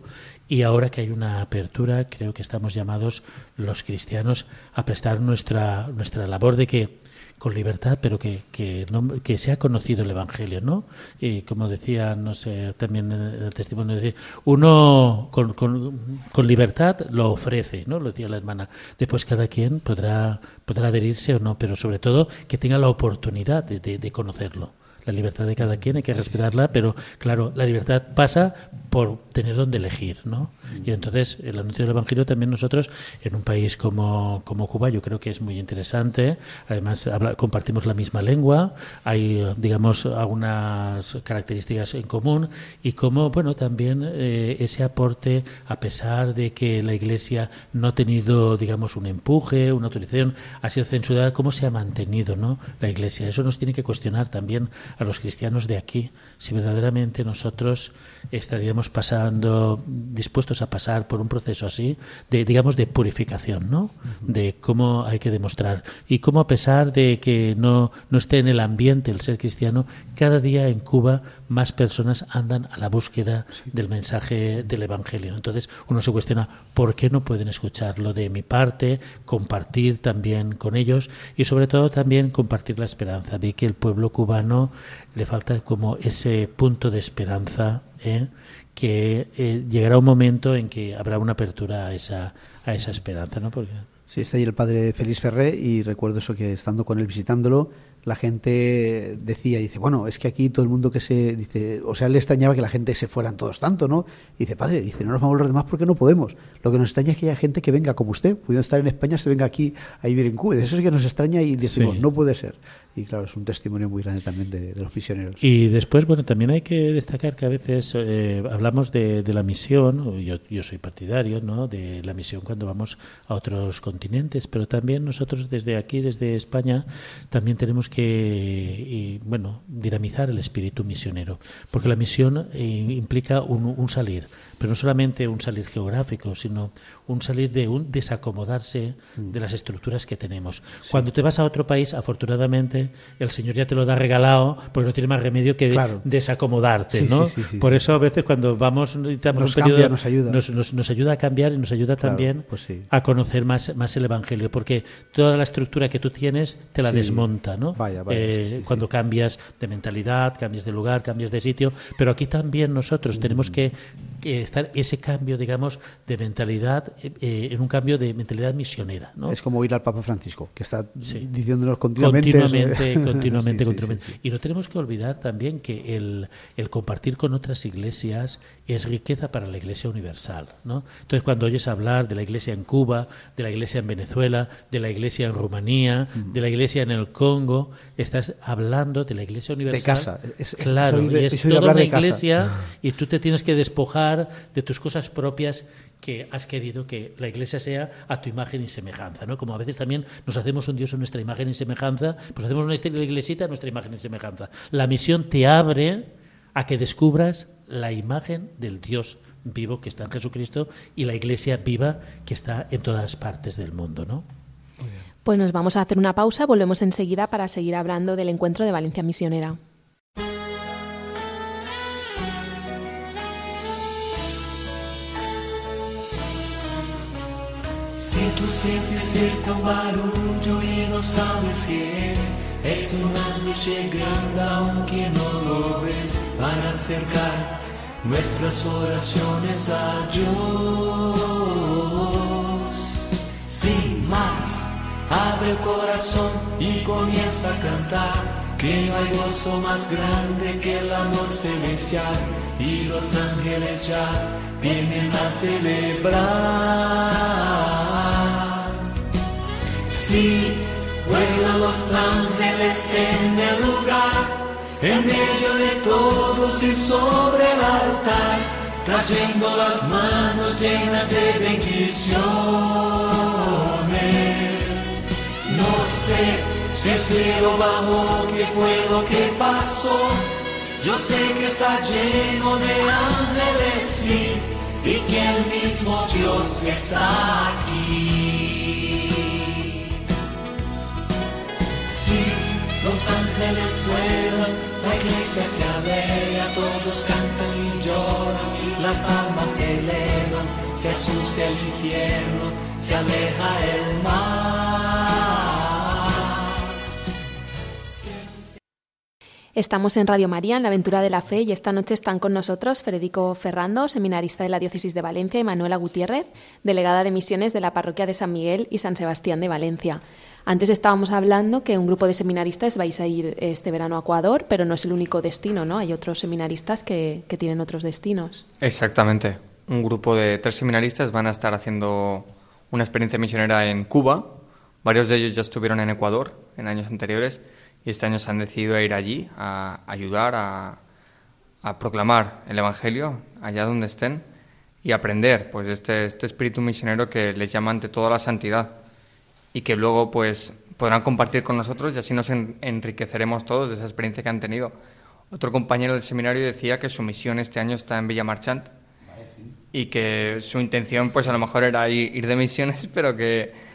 y ahora que hay una apertura, creo que estamos llamados los cristianos a prestar nuestra, nuestra labor de que con libertad, pero que, que, no- que sea conocido el Evangelio, ¿no? Y como decía, no sé, también el testimonio, uno con, libertad lo ofrece, ¿no? Lo decía la hermana. Después cada quien podrá, podrá adherirse o no, pero sobre todo que tenga la oportunidad de conocerlo. La libertad de cada quien hay que respetarla, pero claro, la libertad pasa por tener donde elegir, ¿no? Y entonces el anuncio del Evangelio también nosotros, en un país como, como Cuba, yo creo que es muy interesante. Además, compartimos la misma lengua, hay, digamos, algunas características en común y como, bueno, también eh, ese aporte, a pesar de que la Iglesia no ha tenido, digamos, un empuje, una autorización, ha sido censurada, cómo se ha mantenido, ¿no? La Iglesia. Eso nos tiene que cuestionar también a los cristianos de aquí, si verdaderamente nosotros estaríamos pasando, dispuestos a pasar por un proceso así, de, digamos, de purificación, ¿no? De cómo hay que demostrar. Y cómo a pesar de que no, no esté en el ambiente el ser cristiano, cada día en Cuba más personas andan a la búsqueda del mensaje del Evangelio. Entonces uno se cuestiona por qué no pueden escucharlo de mi parte, compartir también con ellos y sobre todo también compartir la esperanza de que el pueblo cubano le falta como ese punto de esperanza ¿eh? que eh, llegará un momento en que habrá una apertura a esa, a esa esperanza. ¿no? Porque... Sí, está ahí el padre Félix Ferré y recuerdo eso que estando con él visitándolo, la gente decía, dice, bueno, es que aquí todo el mundo que se, dice, o sea, le extrañaba que la gente se fueran todos tanto, ¿no? Y dice, padre, dice, no nos vamos los demás porque no podemos. Lo que nos extraña es que haya gente que venga como usted, pudiendo estar en España, se venga aquí a vivir en Cuba. Eso es que nos extraña y decimos, no puede ser y claro, es un testimonio muy grande también de, los misioneros. Y después, bueno, también hay que destacar que a veces eh, hablamos de, la misión, yo, yo soy partidario, ¿no?, de la misión cuando vamos a otros continentes, pero también nosotros desde aquí, desde España, también tenemos que, bueno, dinamizar el espíritu misionero, porque la misión eh, implica un salir, pero no solamente un salir geográfico, sino un salir de un desacomodarse mm. de las estructuras que tenemos. Cuando te vas a otro país, afortunadamente, el Señor ya te lo da regalado porque no tiene más remedio que desacomodarte, ¿no? Por eso a veces cuando vamos necesitamos nos un periodo nos ayuda. Nos, ayuda a cambiar y nos ayuda también pues a conocer más, más el Evangelio, porque toda la estructura que tú tienes te la desmonta, ¿no? Vaya, eh, cuando cambias de mentalidad, cambias de lugar, cambias de sitio, pero aquí también nosotros tenemos que estar ese cambio, digamos, de mentalidad, eh, en un cambio de mentalidad misionera. ¿no? Es como ir al Papa Francisco, que está diciéndonos continuamente. Continuamente, [LAUGHS] continuamente, continuamente. Y no tenemos que olvidar también que el, el, compartir con otras iglesias es riqueza para la Iglesia universal. ¿no? Entonces, cuando oyes hablar de la Iglesia en Cuba, de la Iglesia en Venezuela, de la Iglesia en Rumanía, de la Iglesia en el Congo, estás hablando de la Iglesia universal. De casa. Es, claro, y es toda una iglesia y tú te tienes que despojar de tus cosas propias que has querido que la iglesia sea a tu imagen y semejanza, ¿no? Como a veces también nos hacemos un Dios a nuestra imagen y semejanza, pues hacemos una iglesita a nuestra imagen y semejanza. La misión te abre a que descubras la imagen del Dios vivo que está en Jesucristo y la iglesia viva que está en todas partes del mundo, ¿no? Pues nos vamos a hacer una pausa, volvemos enseguida para seguir hablando del encuentro de Valencia Misionera. Tú sientes cerca un barullo y no sabes qué es, es un ángel llegando aunque no lo ves, para acercar nuestras oraciones a Dios. Sin más, abre el corazón y comienza a cantar, que no hay gozo más grande que el amor celestial y los ángeles ya vienen a celebrar. Sí, vuelan los ángeles en el lugar, en medio de todos y sobre el altar, trayendo las manos llenas de bendiciones. No sé si el cielo bajó, qué fue lo que pasó. Yo sé que está lleno de ángeles, sí, y que el mismo Dios está aquí. Los ángeles vuelan, la iglesia se alegra, todos cantan y lloran, las almas se elevan, se asusta el infierno, se aleja el mar. Estamos en Radio María, en la aventura de la fe, y esta noche están con nosotros Federico Ferrando, seminarista de la Diócesis de Valencia, y Manuela Gutiérrez, delegada de misiones de la Parroquia de San Miguel y San Sebastián de Valencia. Antes estábamos hablando que un grupo de seminaristas vais a ir este verano a Ecuador, pero no es el único destino, ¿no? Hay otros seminaristas que, que tienen otros destinos. Exactamente. Un grupo de tres seminaristas van a estar haciendo una experiencia misionera en Cuba. Varios de ellos ya estuvieron en Ecuador en años anteriores y este año se han decidido ir allí a ayudar a, a proclamar el Evangelio allá donde estén y aprender pues este, este espíritu misionero que les llama ante toda la santidad y que luego pues podrán compartir con nosotros y así nos enriqueceremos todos de esa experiencia que han tenido. Otro compañero del seminario decía que su misión este año está en Villa Marchant y que su intención pues a lo mejor era ir, de misiones, [LAUGHS] pero que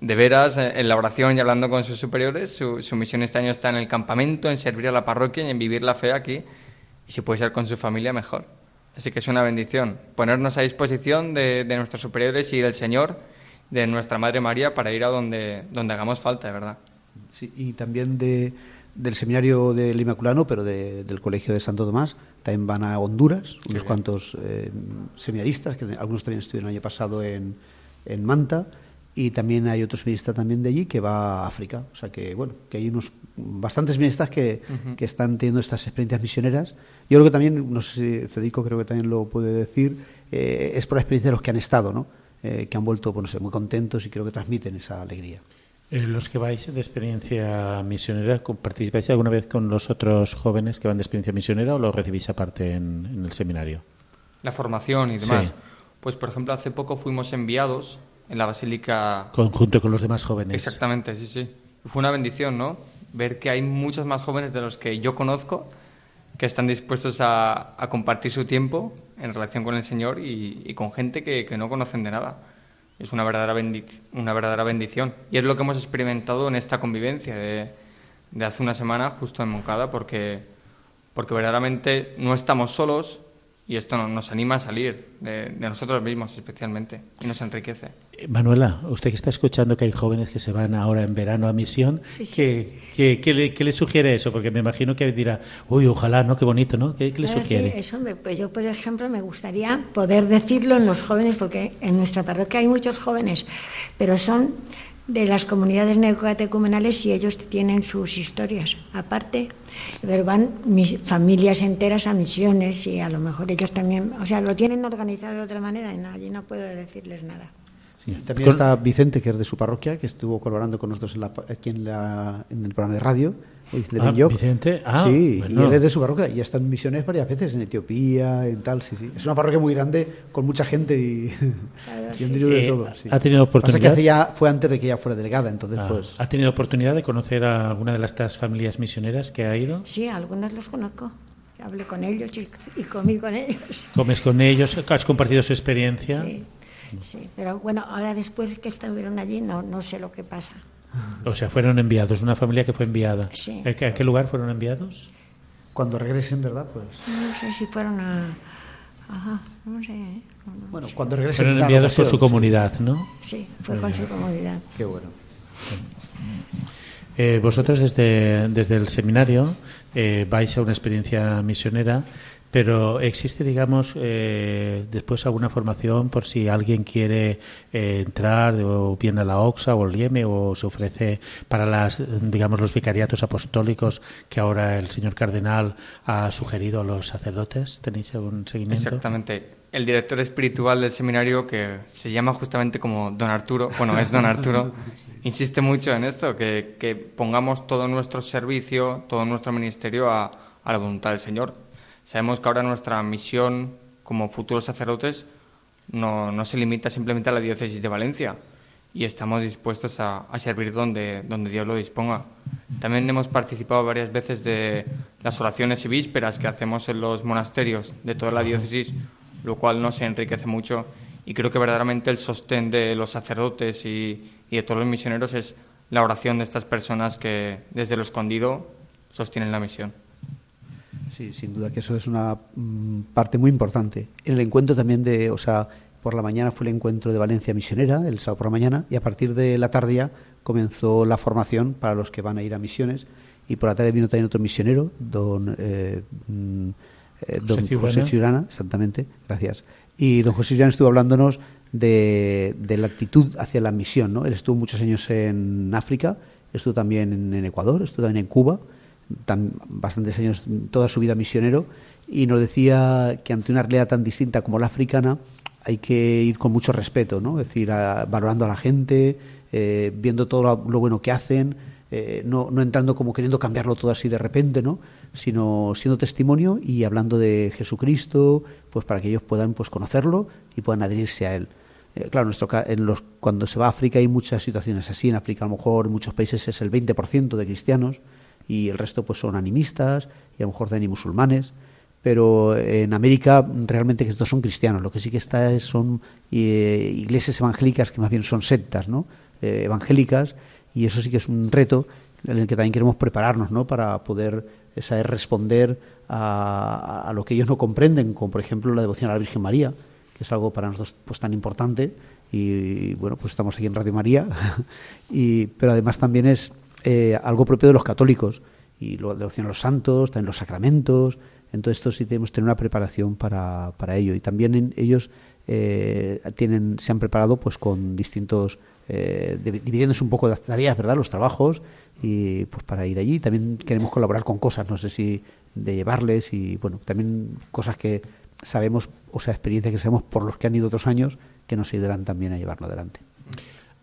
de veras en la oración y hablando con sus superiores, su, su misión este año está en el campamento, en servir a la parroquia y en vivir la fe aquí y si puede ser con su familia mejor. Así que es una bendición ponernos a disposición de, de nuestros superiores y del Señor, de nuestra Madre María, para ir a donde, donde hagamos falta, de verdad. Sí, y también de, del seminario del Inmaculano, pero del Colegio de Santo Tomás, también van a Honduras, unos cuantos eh, seminaristas, que algunos también estuvieron el año pasado en, en Manta, y también hay otro seminarista también de allí que va a África. O sea que, bueno, que hay unos bastantes seminaristas que, que están teniendo estas experiencias misioneras. Yo creo que también, no sé si Federico creo que también lo puede decir, eh, es por la experiencia de los que han estado, ¿no? Eh, que han vuelto, pues, no sé, muy contentos y creo que transmiten esa alegría. Eh, los que vais de experiencia misionera, ¿participáis alguna vez con los otros jóvenes que van de experiencia misionera o lo recibís aparte en, en el seminario? La formación y demás. Pues, por ejemplo, hace poco fuimos enviados en la basílica. Conjunto con los demás jóvenes. Exactamente, sí, sí. Fue una bendición, ¿no? Ver que hay muchos más jóvenes de los que yo conozco que están dispuestos a, a compartir su tiempo en relación con el Señor y, y con gente que, que, no conocen de nada. Es una verdadera, una verdadera bendición. Y es lo que hemos experimentado en esta convivencia de, de hace una semana, justo en Moncada, porque, porque verdaderamente no estamos solos, y esto nos anima a salir de, de, nosotros mismos especialmente y nos enriquece. Manuela, usted que está escuchando que hay jóvenes que se van ahora en verano a misión, sí, sí. ¿qué, qué, qué, le, ¿qué, le, sugiere eso? Porque me imagino que dirá, uy, ojalá, ¿no? Qué bonito, ¿no? ¿Qué, le sugiere? Sí, eso me, pues yo, por ejemplo, me gustaría poder decirlo en los jóvenes, porque en nuestra parroquia hay muchos jóvenes, pero son de las comunidades neocatecumenales y ellos tienen sus historias aparte. Pero van mis familias enteras a misiones y a lo mejor ellos también, o sea, lo tienen organizado de otra manera y allí no puedo decirles nada. Sí, también está Vicente, que es de su parroquia, que estuvo colaborando con nosotros en la, aquí en, la, en el programa de radio. De ah, Vicente, ah, sí, bueno. y él es de su parroquia y está en misiones varias veces en Etiopía, en tal, sí, sí. Es una parroquia muy grande con mucha gente y, claro, [LAUGHS] y un sí, de todo. Sí. ¿Ha tenido oportunidad? Pasa que ya, fue antes de que ella fuera delegada, entonces ah, pues. ¿Ha tenido oportunidad de conocer a alguna de estas familias misioneras que ha ido? Sí, algunas los conozco. Hablé con ellos y, y comí con ellos. ¿Comes con ellos? ¿Has compartido su experiencia? Sí, sí. Pero bueno, ahora después que estuvieron allí no, no sé lo que pasa. O sea, fueron enviados, una familia que fue enviada. Sí. ¿A qué lugar fueron enviados? Cuando regresen, ¿verdad? Pues. No sé si fueron a. Ajá, no sé. No, no bueno, sé. cuando regresen. Fueron enviados por su comunidad, ¿no? Sí, fue con su comunidad. Qué bueno. Eh, vosotros desde, desde el seminario eh, vais a una experiencia misionera pero existe, digamos, eh, después alguna formación por si alguien quiere eh, entrar o bien a la OXA o el IEME o se ofrece para las, digamos, los vicariatos apostólicos que ahora el señor cardenal ha sugerido a los sacerdotes. ¿Tenéis algún seguimiento? Exactamente. El director espiritual del seminario, que se llama justamente como Don Arturo, bueno, es Don Arturo, [LAUGHS] insiste mucho en esto, que, que pongamos todo nuestro servicio, todo nuestro ministerio a, a la voluntad del Señor Sabemos que ahora nuestra misión como futuros sacerdotes no, no se limita simplemente a la diócesis de Valencia y estamos dispuestos a, a, servir donde, donde Dios lo disponga. También hemos participado varias veces de las oraciones y vísperas que hacemos en los monasterios de toda la diócesis, lo cual nos enriquece mucho y creo que verdaderamente el sostén de los sacerdotes y, y de todos los misioneros es la oración de estas personas que desde lo escondido sostienen la misión. Sí, sin duda que eso es una mm, parte muy importante. En el encuentro también de, o sea, por la mañana fue el encuentro de Valencia Misionera, el sábado por la mañana, y a partir de la tarde ya comenzó la formación para los que van a ir a misiones. Y por la tarde vino también otro misionero, don, eh, mm, eh, don José, Ciurana. exactamente, gracias. Y don José Ciurana estuvo hablándonos de, la actitud hacia la misión. ¿no? Él estuvo muchos años en África, estuvo también en, Ecuador, estuvo también en Cuba, tan, bastantes años, toda su vida misionero, y nos decía que ante una realidad tan distinta como la africana hay que ir con mucho respeto, ¿no? es decir, valorando a la gente, eh, viendo todo lo, bueno que hacen, eh, no, no, entrando como queriendo cambiarlo todo así de repente, ¿no? sino siendo testimonio y hablando de Jesucristo, pues para que ellos puedan pues conocerlo y puedan adherirse a él. Eh, claro, nuestro, en los, cuando se va a África hay muchas situaciones así. En África a lo mejor en muchos países es el 20% de cristianos y el resto pues son animistas y a lo mejor de musulmanes. Pero en América realmente que estos son cristianos. Lo que sí que está es, son eh, iglesias evangélicas que más bien son sectas, ¿no? Eh, evangélicas y eso sí que es un reto en el que también queremos prepararnos, ¿no? Para poder saber responder a, a, lo que ellos no comprenden, como por ejemplo la devoción a la Virgen María, que es algo para nosotros pues tan importante y, bueno pues estamos aquí en Radio María [LAUGHS] y pero además también es eh, algo propio de los católicos. Y lo a los santos también los sacramentos. Entonces esto sí tenemos que tener una preparación para, para ello. Y también ellos eh, tienen se han preparado pues con distintos eh, dividiéndose un poco las tareas verdad los trabajos. Y pues para ir allí. También queremos colaborar con cosas no sé si de llevarles. Y bueno también cosas que sabemos, o sea, experiencia que sabemos por los que han ido otros años, que nos ayudarán también a llevarlo adelante.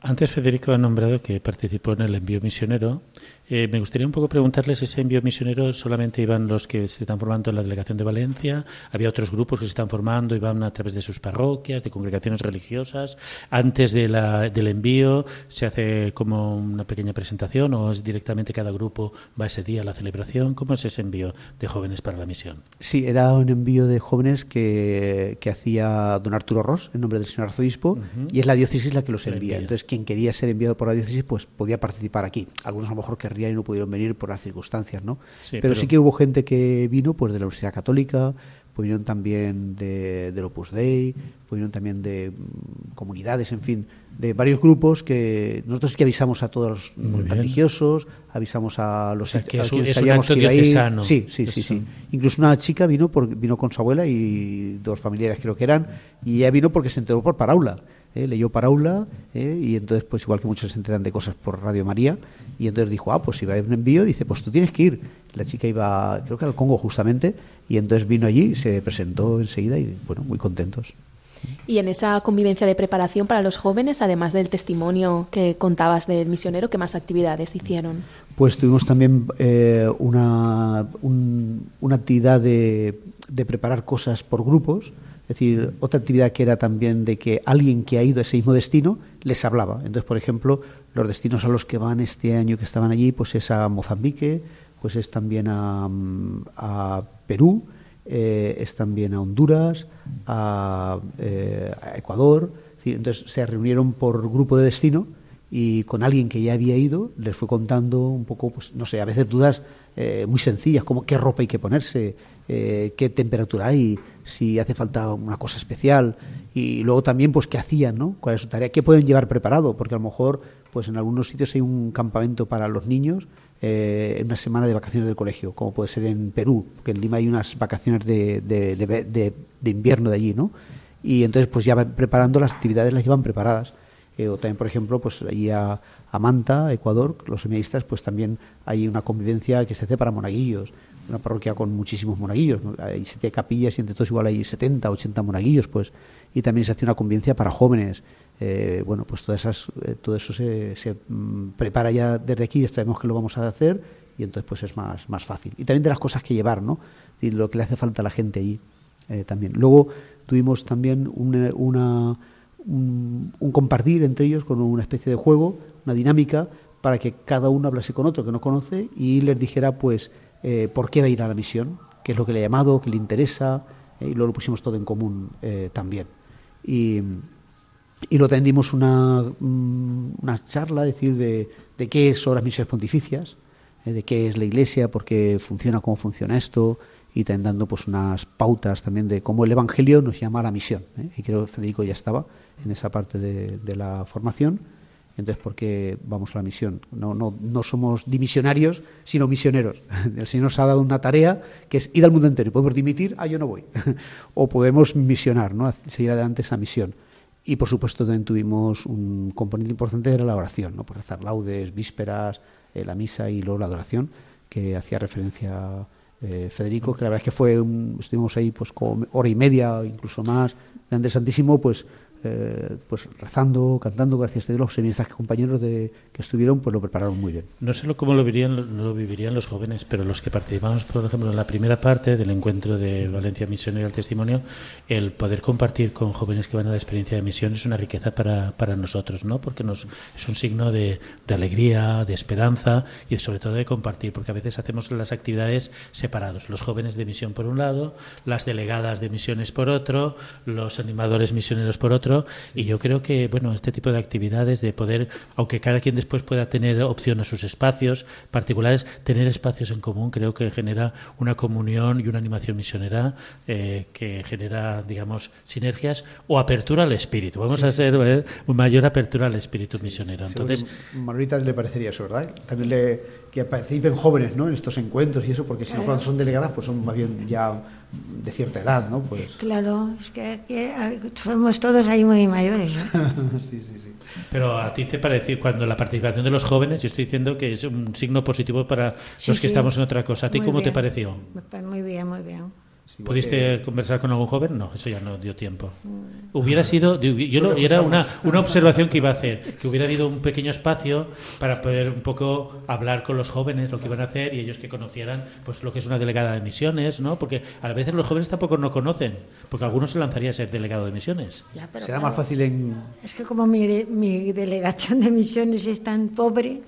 Antes Federico ha nombrado que participó en el envío misionero eh, me gustaría un poco preguntarles, ese envío misionero solamente iban los que se están formando en la delegación de Valencia, había otros grupos que se están formando y van a través de sus parroquias, de congregaciones religiosas. Antes de la, del envío se hace como una pequeña presentación o es directamente cada grupo va ese día a la celebración. ¿Cómo es ese envío de jóvenes para la misión? Sí, era un envío de jóvenes que, que hacía don Arturo Ross en nombre del señor arzobispo y es la diócesis la que los envía. Entonces, quien quería ser enviado por la diócesis, pues podía participar aquí. Algunos a lo mejor y no pudieron venir por las circunstancias, ¿no? pero, sí que hubo gente que vino pues de la Universidad Católica, vinieron también de, del Opus Dei, vinieron también de mm, comunidades, en fin, de varios grupos que nosotros sí que avisamos a todos los religiosos, avisamos a los que, a que sabíamos que iba a ir. Sí, sí, sí, sí. Incluso una chica vino por, vino con su abuela y dos familiares creo que eran, y ella vino porque se enteró por Paraula. ¿Eh? leyó Paraula ¿eh? y entonces pues igual que muchos se enteran de cosas por Radio María y entonces dijo, ah, pues si va a haber un envío, dice, pues tú tienes que ir. La chica iba, creo que al Congo justamente, y entonces vino allí, se presentó enseguida y, bueno, muy contentos. Y en esa convivencia de preparación para los jóvenes, además del testimonio que contabas del misionero, ¿qué más actividades hicieron? Pues tuvimos también eh, una, una actividad de, de preparar cosas por grupos, es decir, otra actividad que era también de que alguien que ha ido a ese mismo destino les hablaba. Entonces, por ejemplo, los destinos a los que van este año que estaban allí, pues es a Mozambique, pues es también a, a Perú, eh, es también a Honduras, a, eh, Ecuador. Entonces se reunieron por grupo de destino y con alguien que ya había ido les fue contando un poco, pues no sé, a veces dudas eh, muy sencillas, como qué ropa hay que ponerse, qué temperatura hay, si hace falta una cosa especial y luego también pues qué hacían, ¿no? ¿Cuál es su tarea? ¿Qué pueden llevar preparado? Porque a lo mejor pues en algunos sitios hay un campamento para los niños eh, en una semana de vacaciones del colegio, como puede ser en Perú, que en Lima hay unas vacaciones de, de, de, invierno de allí, ¿no? Y entonces pues ya van preparando las actividades, las llevan preparadas. Eh, o también, por ejemplo, pues allí a, a Manta, Ecuador, los seminaristas, pues también hay una convivencia que se hace para monaguillos una parroquia con muchísimos monaguillos, hay siete capillas y entre todos igual hay 70, 80 monaguillos, pues, y también se hace una convivencia para jóvenes. Eh, bueno, pues todas esas, eh, todo eso se, mm, prepara ya desde aquí, ya sabemos que lo vamos a hacer y entonces pues es más, más fácil. Y también de las cosas que llevar, ¿no? Y lo que le hace falta a la gente allí eh, también. Luego tuvimos también una, una un, un compartir entre ellos con una especie de juego, una dinámica, para que cada uno hablase con otro que no conoce y les dijera pues eh, por qué va a ir a la misión, qué es lo que le ha llamado, qué le interesa, eh, y luego lo pusimos todo en común eh, también. Y, y luego tendimos una, mm, una charla, decir, de, qué son las misiones pontificias, de qué es la Iglesia, por qué funciona, cómo funciona esto, y dando pues unas pautas también de cómo el Evangelio nos llama a la misión. Y creo que Federico ya estaba en esa parte de la formación entonces, ¿por qué vamos a la misión? No, no, no somos dimisionarios, sino misioneros. [LAUGHS] El Señor nos ha dado una tarea que es ir al mundo entero. Podemos dimitir, ah, yo no voy. [LAUGHS] o podemos misionar, ¿no? seguir adelante esa misión. Y por supuesto también tuvimos un componente importante era la oración, ¿no? por rezar laudes, vísperas, eh, la misa y luego la adoración, que hacía referencia eh, Federico, que la verdad es que fue un, estuvimos ahí pues como hora y media, incluso más, de Santísimo, pues eh, pues rezando, cantando, gracias a Dios, los seminaristas compañeros de, que estuvieron, pues lo prepararon muy bien. No sé cómo lo vivirían, lo vivirían los jóvenes, pero los que participamos, por ejemplo, en la primera parte del encuentro de Valencia Misión y el Testimonio, el poder compartir con jóvenes que van a la experiencia de misión es una riqueza para, para nosotros, ¿no? Porque nos, es un signo de, de alegría, de esperanza y sobre todo de compartir, porque a veces hacemos las actividades separados. Los jóvenes de misión por un lado, las delegadas de misiones por otro, los animadores misioneros por otro, y yo creo que, bueno, este tipo de actividades de poder, aunque cada quien después pueda tener opción a sus espacios particulares, tener espacios en común creo que genera una comunión y una animación misionera eh, que genera, digamos, sinergias o apertura al espíritu. Vamos a hacer eh, mayor apertura al espíritu misionero. Entonces, Manolita le parecería eso, ¿verdad? También le, que participen jóvenes ¿no? en estos encuentros y eso, porque si no, cuando son delegadas, pues son más bien ya de cierta edad, ¿no? Pues... Claro, es que, aquí somos todos ahí muy mayores, ¿no? [LAUGHS] sí, sí, sí. Pero a ti te parece, cuando la participación de los jóvenes, yo estoy diciendo que es un signo positivo para Sí, los que sí. estamos en otra cosa. ¿A ti Muy cómo te pareció? Pues Muy bien, muy bien. ¿Pudiste conversar con algún joven? No, eso ya no dio tiempo. Hubiera sido, yo lo, era una, una observación que iba a hacer, que hubiera habido un pequeño espacio para poder un poco hablar con los jóvenes lo que iban a hacer y ellos que conocieran pues lo que es una delegada de misiones, ¿no? Porque a veces los jóvenes tampoco no conocen, porque algunos se lanzaría a ser delegado de misiones. Ya, pero Será claro, más fácil en... Es que como mi, mi delegación de misiones es tan pobre,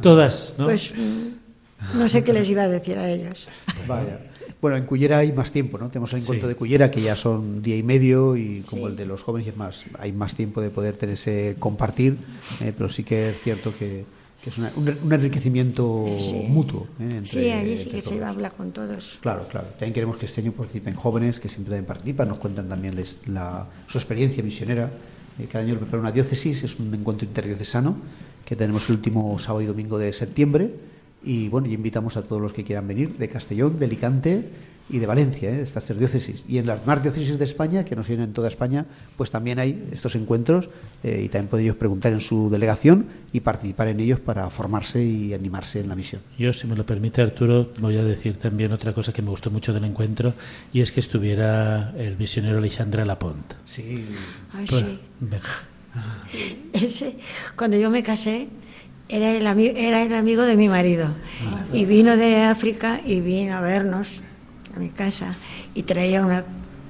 Todas, ¿no? pues mm, no sé qué les iba a decir a ellos. Vaya. Bueno, en Cullera hay más tiempo, ¿no? Tenemos el encuentro Sí. de Cullera, que ya son día y medio, y como Sí. el de los jóvenes, y es más, hay más tiempo de poder tener ese compartir, eh, pero sí que es cierto que, que es una- un, un enriquecimiento Sí. mutuo. ¿eh? entre- Sí, allí sí que se todos. iba a hablar con todos. Claro, claro. También queremos que este año participen jóvenes que siempre también participan, nos cuentan también les- la- su experiencia misionera. Eh, cada año lo prepara una diócesis, es un encuentro interdiocesano que tenemos el último sábado y domingo de septiembre. Y bueno, y invitamos a todos los que quieran venir de Castellón, de Alicante y de Valencia, ¿eh? de estas tres diócesis. Y en las más diócesis de España, que nos vienen en toda España, pues también hay estos encuentros eh, y también pueden ellos preguntar en su delegación y participar en ellos para formarse y animarse en la misión. Yo, si me lo permite Arturo, voy a decir también otra cosa que me gustó mucho del encuentro y es que estuviera el misionero Alexandre Laporte. Sí. Ay, Pues, sí. [LAUGHS] Ese, cuando yo me casé, era el, ami- era el amigo de mi marido. Y vino de África y vino a vernos a mi casa y traía una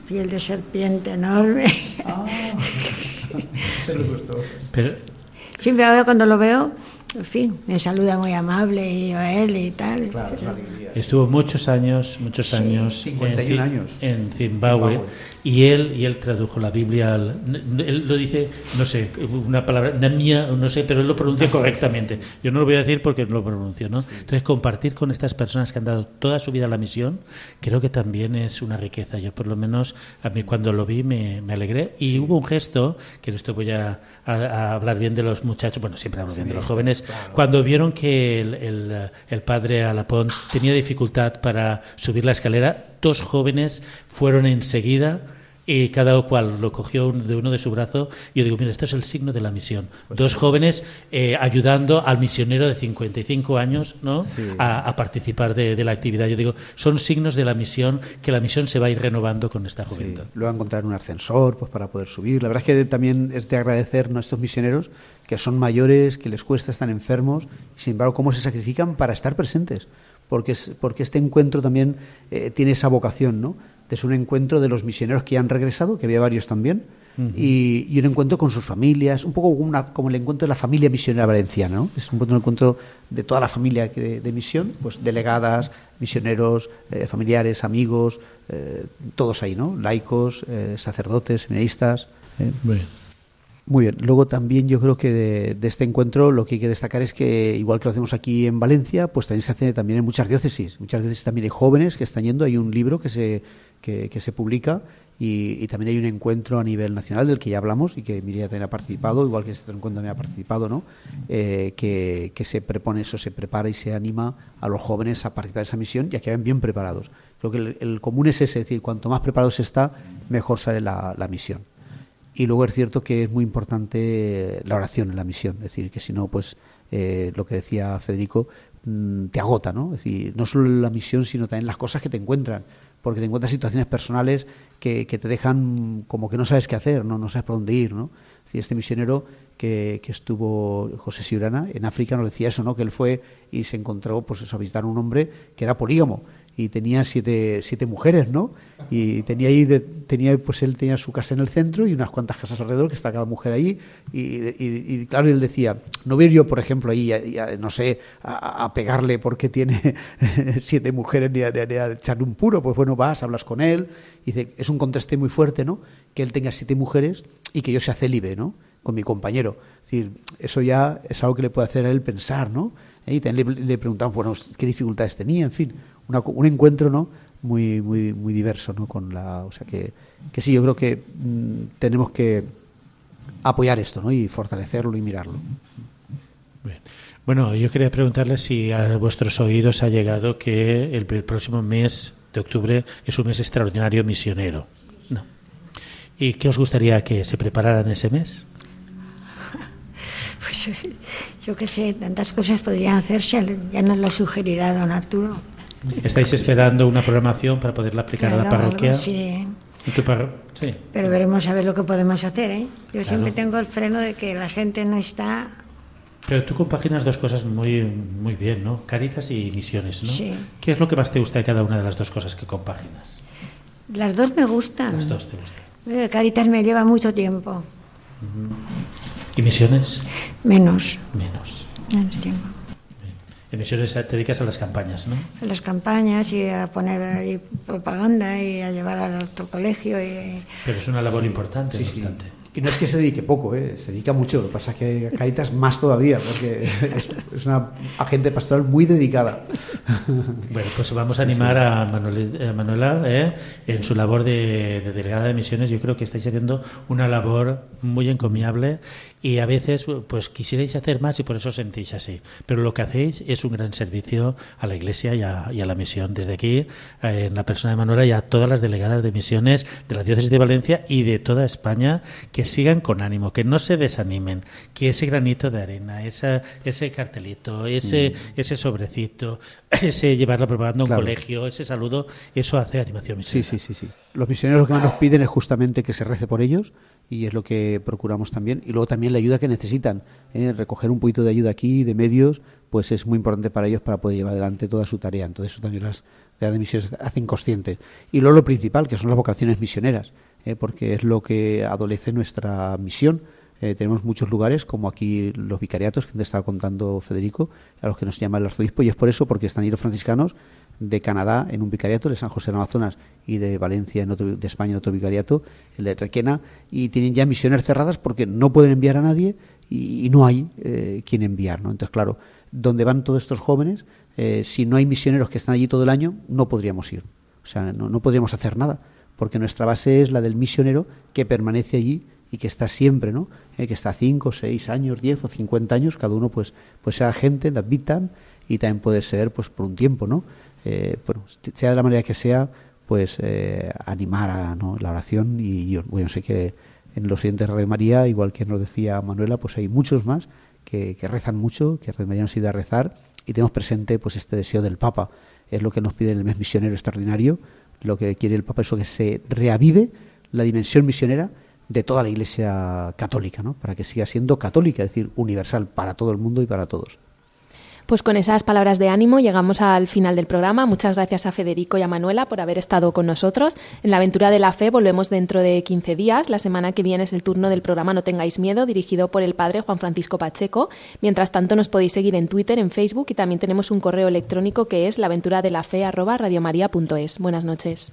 piel de serpiente enorme. [LAUGHS] Pero Siempre ahora cuando lo veo, en fin, me saluda muy amable y yo a él y tal. Claro, alegría. Estuvo muchos años, muchos Sí. años, 51 en, años. en Zimbabue, Zimbabue. y él y él tradujo la Biblia. Al, él lo dice, no sé, una palabra, namia, no sé, pero él lo pronuncia [LAUGHS] correctamente. Yo no lo voy a decir porque no lo pronuncio, ¿no? Entonces compartir con estas personas que han dado toda su vida a la misión, creo que también es una riqueza. Yo por lo menos a mí cuando lo vi me, me alegré y hubo un gesto que en esto voy a, a- a hablar bien de los muchachos, bueno siempre hablo bien de los jóvenes, cuando vieron que el, el, el padre Alapón tenía dificultad para subir la escalera, dos jóvenes fueron enseguida y cada cual lo cogió de uno de su brazo. Y yo digo, mira, esto es el signo de la misión. Dos jóvenes eh, ayudando al misionero de 55 años ¿no? Sí. a, a participar de, de la actividad. Yo digo, son signos de la misión, que la misión se va a ir renovando con esta Sí, juventud. luego encontrar un ascensor pues para poder subir. La verdad es que también es de agradecer a estos misioneros que son mayores, que les cuesta, están enfermos, y sin embargo cómo se sacrifican para estar presentes. Porque, es, porque este encuentro también eh, tiene esa vocación, ¿no? Es un encuentro de los misioneros que han regresado, que había varios también, y, y un encuentro con sus familias, un poco como, una- como el encuentro de la familia misionera valenciana, ¿no? Es un encuentro, un encuentro de toda la familia de, de misión, pues delegadas, misioneros, eh, familiares, amigos, eh, todos ahí, ¿no? Laicos, sacerdotes, seminaristas. eh. Muy bien. Luego también yo creo que de, este encuentro lo que hay que destacar es que igual que lo hacemos aquí en Valencia, pues también se hace también en muchas diócesis. Muchas diócesis también hay jóvenes que están yendo. Hay un libro que se que, se publica y, también hay un encuentro a nivel nacional del que ya hablamos y que Miriam también ha participado, igual que este encuentro también ha participado, ¿no? Eh, que, que se prepone eso, se prepara y se anima a los jóvenes a participar de esa misión y a que vayan bien preparados. Creo que el, común es ese, es decir, cuanto más preparados está, mejor sale la misión. Y luego es cierto que es muy importante la oración en la misión, es decir, que si no, pues eh, lo que decía Federico, mm, te agota, ¿no? Es decir, no solo la misión, sino también las cosas que te encuentran, porque te encuentras situaciones personales que, te dejan como que no sabes qué hacer, no, no sabes por dónde ir, ¿no? Es decir, este misionero que, que, estuvo José Siurana en África nos decía eso, ¿no? Que él fue y se encontró, pues eso, a visitar a un hombre que era polígamo y tenía siete, siete mujeres, ¿no? Y tenía ahí, tenía, pues él tenía su casa en el centro y unas cuantas casas alrededor, que está cada mujer ahí, y, claro, él decía, no voy yo, por ejemplo, ahí, no sé, a, pegarle porque tiene [LAUGHS] siete mujeres ni a, echarle un puro, pues bueno, vas, hablas con él, y dice, es un contraste muy fuerte, ¿no? Que él tenga siete mujeres y que yo sea célibe, ¿no? Con mi compañero. Es decir, eso ya es algo que le puede hacer a él pensar, ¿no? Y también le preguntamos, bueno, qué dificultades tenía, en fin un encuentro no muy muy muy diverso no con la o sea que, que sí yo creo que mm, tenemos que apoyar esto no y fortalecerlo y mirarlo. Bueno yo quería preguntarle si a vuestros oídos ha llegado que el, próximo mes de octubre es un mes extraordinario misionero no y qué os gustaría que se preparara en ese mes [LAUGHS] pues yo qué sé tantas cosas podrían hacerse ya nos lo sugerirá don Arturo ¿Estáis esperando una programación para poderla aplicar a la parroquia? Sí. sí. Pero veremos a ver lo que podemos hacer, ¿eh? Yo siempre tengo el freno de que la gente no está... Pero tú compaginas dos cosas muy, muy bien, ¿no? Caritas y misiones, ¿no? Sí. ¿Qué es lo que más te gusta de cada una de las dos cosas que compaginas? Las dos me gustan. Las dos te gustan. Eh, Caritas me lleva mucho tiempo. ¿Y misiones? Menos. Menos. Menos tiempo. En misiones te dedicas a las campañas, ¿no? A las campañas y a poner ahí propaganda y a llevar al otro colegio. Y... Pero es una labor importante, sí, sí. Y no es que se dedique poco, ¿eh? se dedica mucho. Lo que pasa es que Caritas más todavía, porque es una agente pastoral muy dedicada. Bueno, pues vamos a animar a, Manuela ¿eh? en su labor de, de, delegada de misiones. Yo creo que estáis haciendo una labor muy encomiable y a veces pues quisierais hacer más y por eso sentís así. Pero lo que hacéis es un gran servicio a la Iglesia y a, la misión. Desde aquí, eh, en la persona de Manuela y a todas las delegadas de misiones de la diócesis de Valencia y de toda España, que sigan con ánimo, que no se desanimen, que ese granito de arena, esa, ese cartelito, ese, mm. ese sobrecito, [CLEARS THROAT] ese llevar la propaganda a un colegio, ese saludo, eso hace animación misionera. Sí, sí, sí, sí. Los misioneros lo que más nos piden es justamente que se rece por ellos y es lo que procuramos también. Y luego también la ayuda que necesitan. ¿eh? Recoger un poquito de ayuda aquí, de medios, pues es muy importante para ellos para poder llevar adelante toda su tarea. Entonces eso también las de misiones hacen conscientes. Y luego lo principal, que son las vocaciones misioneras, ¿eh? porque es lo que adolece nuestra misión. Eh, tenemos muchos lugares, como aquí los vicariatos, que te estaba contando Federico, a los que nos llama el arzobispo, y es por eso, porque están los franciscanos de Canadá en un vicariato, de San José de Amazonas y de Valencia, en otro, de España en otro vicariato, el de Requena, y tienen ya misiones cerradas porque no pueden enviar a nadie y, no hay eh, quien enviar. ¿no? Entonces, claro, donde van todos estos jóvenes, eh, si no hay misioneros que están allí todo el año, no podríamos ir. O sea, no, no podríamos hacer nada, porque nuestra base es la del misionero que permanece allí y que está siempre, ¿no? Eh, que está 5, 6 años, 10 o 50 años, cada uno pues, pues sea gente, de habitan y también puede ser pues por un tiempo, ¿no? Eh, bueno, sea de la manera que sea, pues eh, animar a la oración. Y yo bueno, sé que en los siguientes de María, igual que nos decía Manuela, pues hay muchos más que, rezan mucho, que Radio María nos ayuda a rezar. Y tenemos presente pues este deseo del Papa, es lo que nos pide el mes misionero extraordinario, lo que quiere el Papa es que se reavive la dimensión misionera de toda la Iglesia católica, ¿no? para que siga siendo católica, es decir, universal para todo el mundo y para todos. Pues con esas palabras de ánimo llegamos al final del programa. Muchas gracias a Federico y a Manuela por haber estado con nosotros. En la aventura de la fe volvemos dentro de 15 días. La semana que viene es el turno del programa No tengáis miedo, dirigido por el padre Juan Francisco Pacheco. Mientras tanto nos podéis seguir en Twitter, en Facebook y también tenemos un correo electrónico que es laventuradelafe@radiomaria.es. Buenas noches.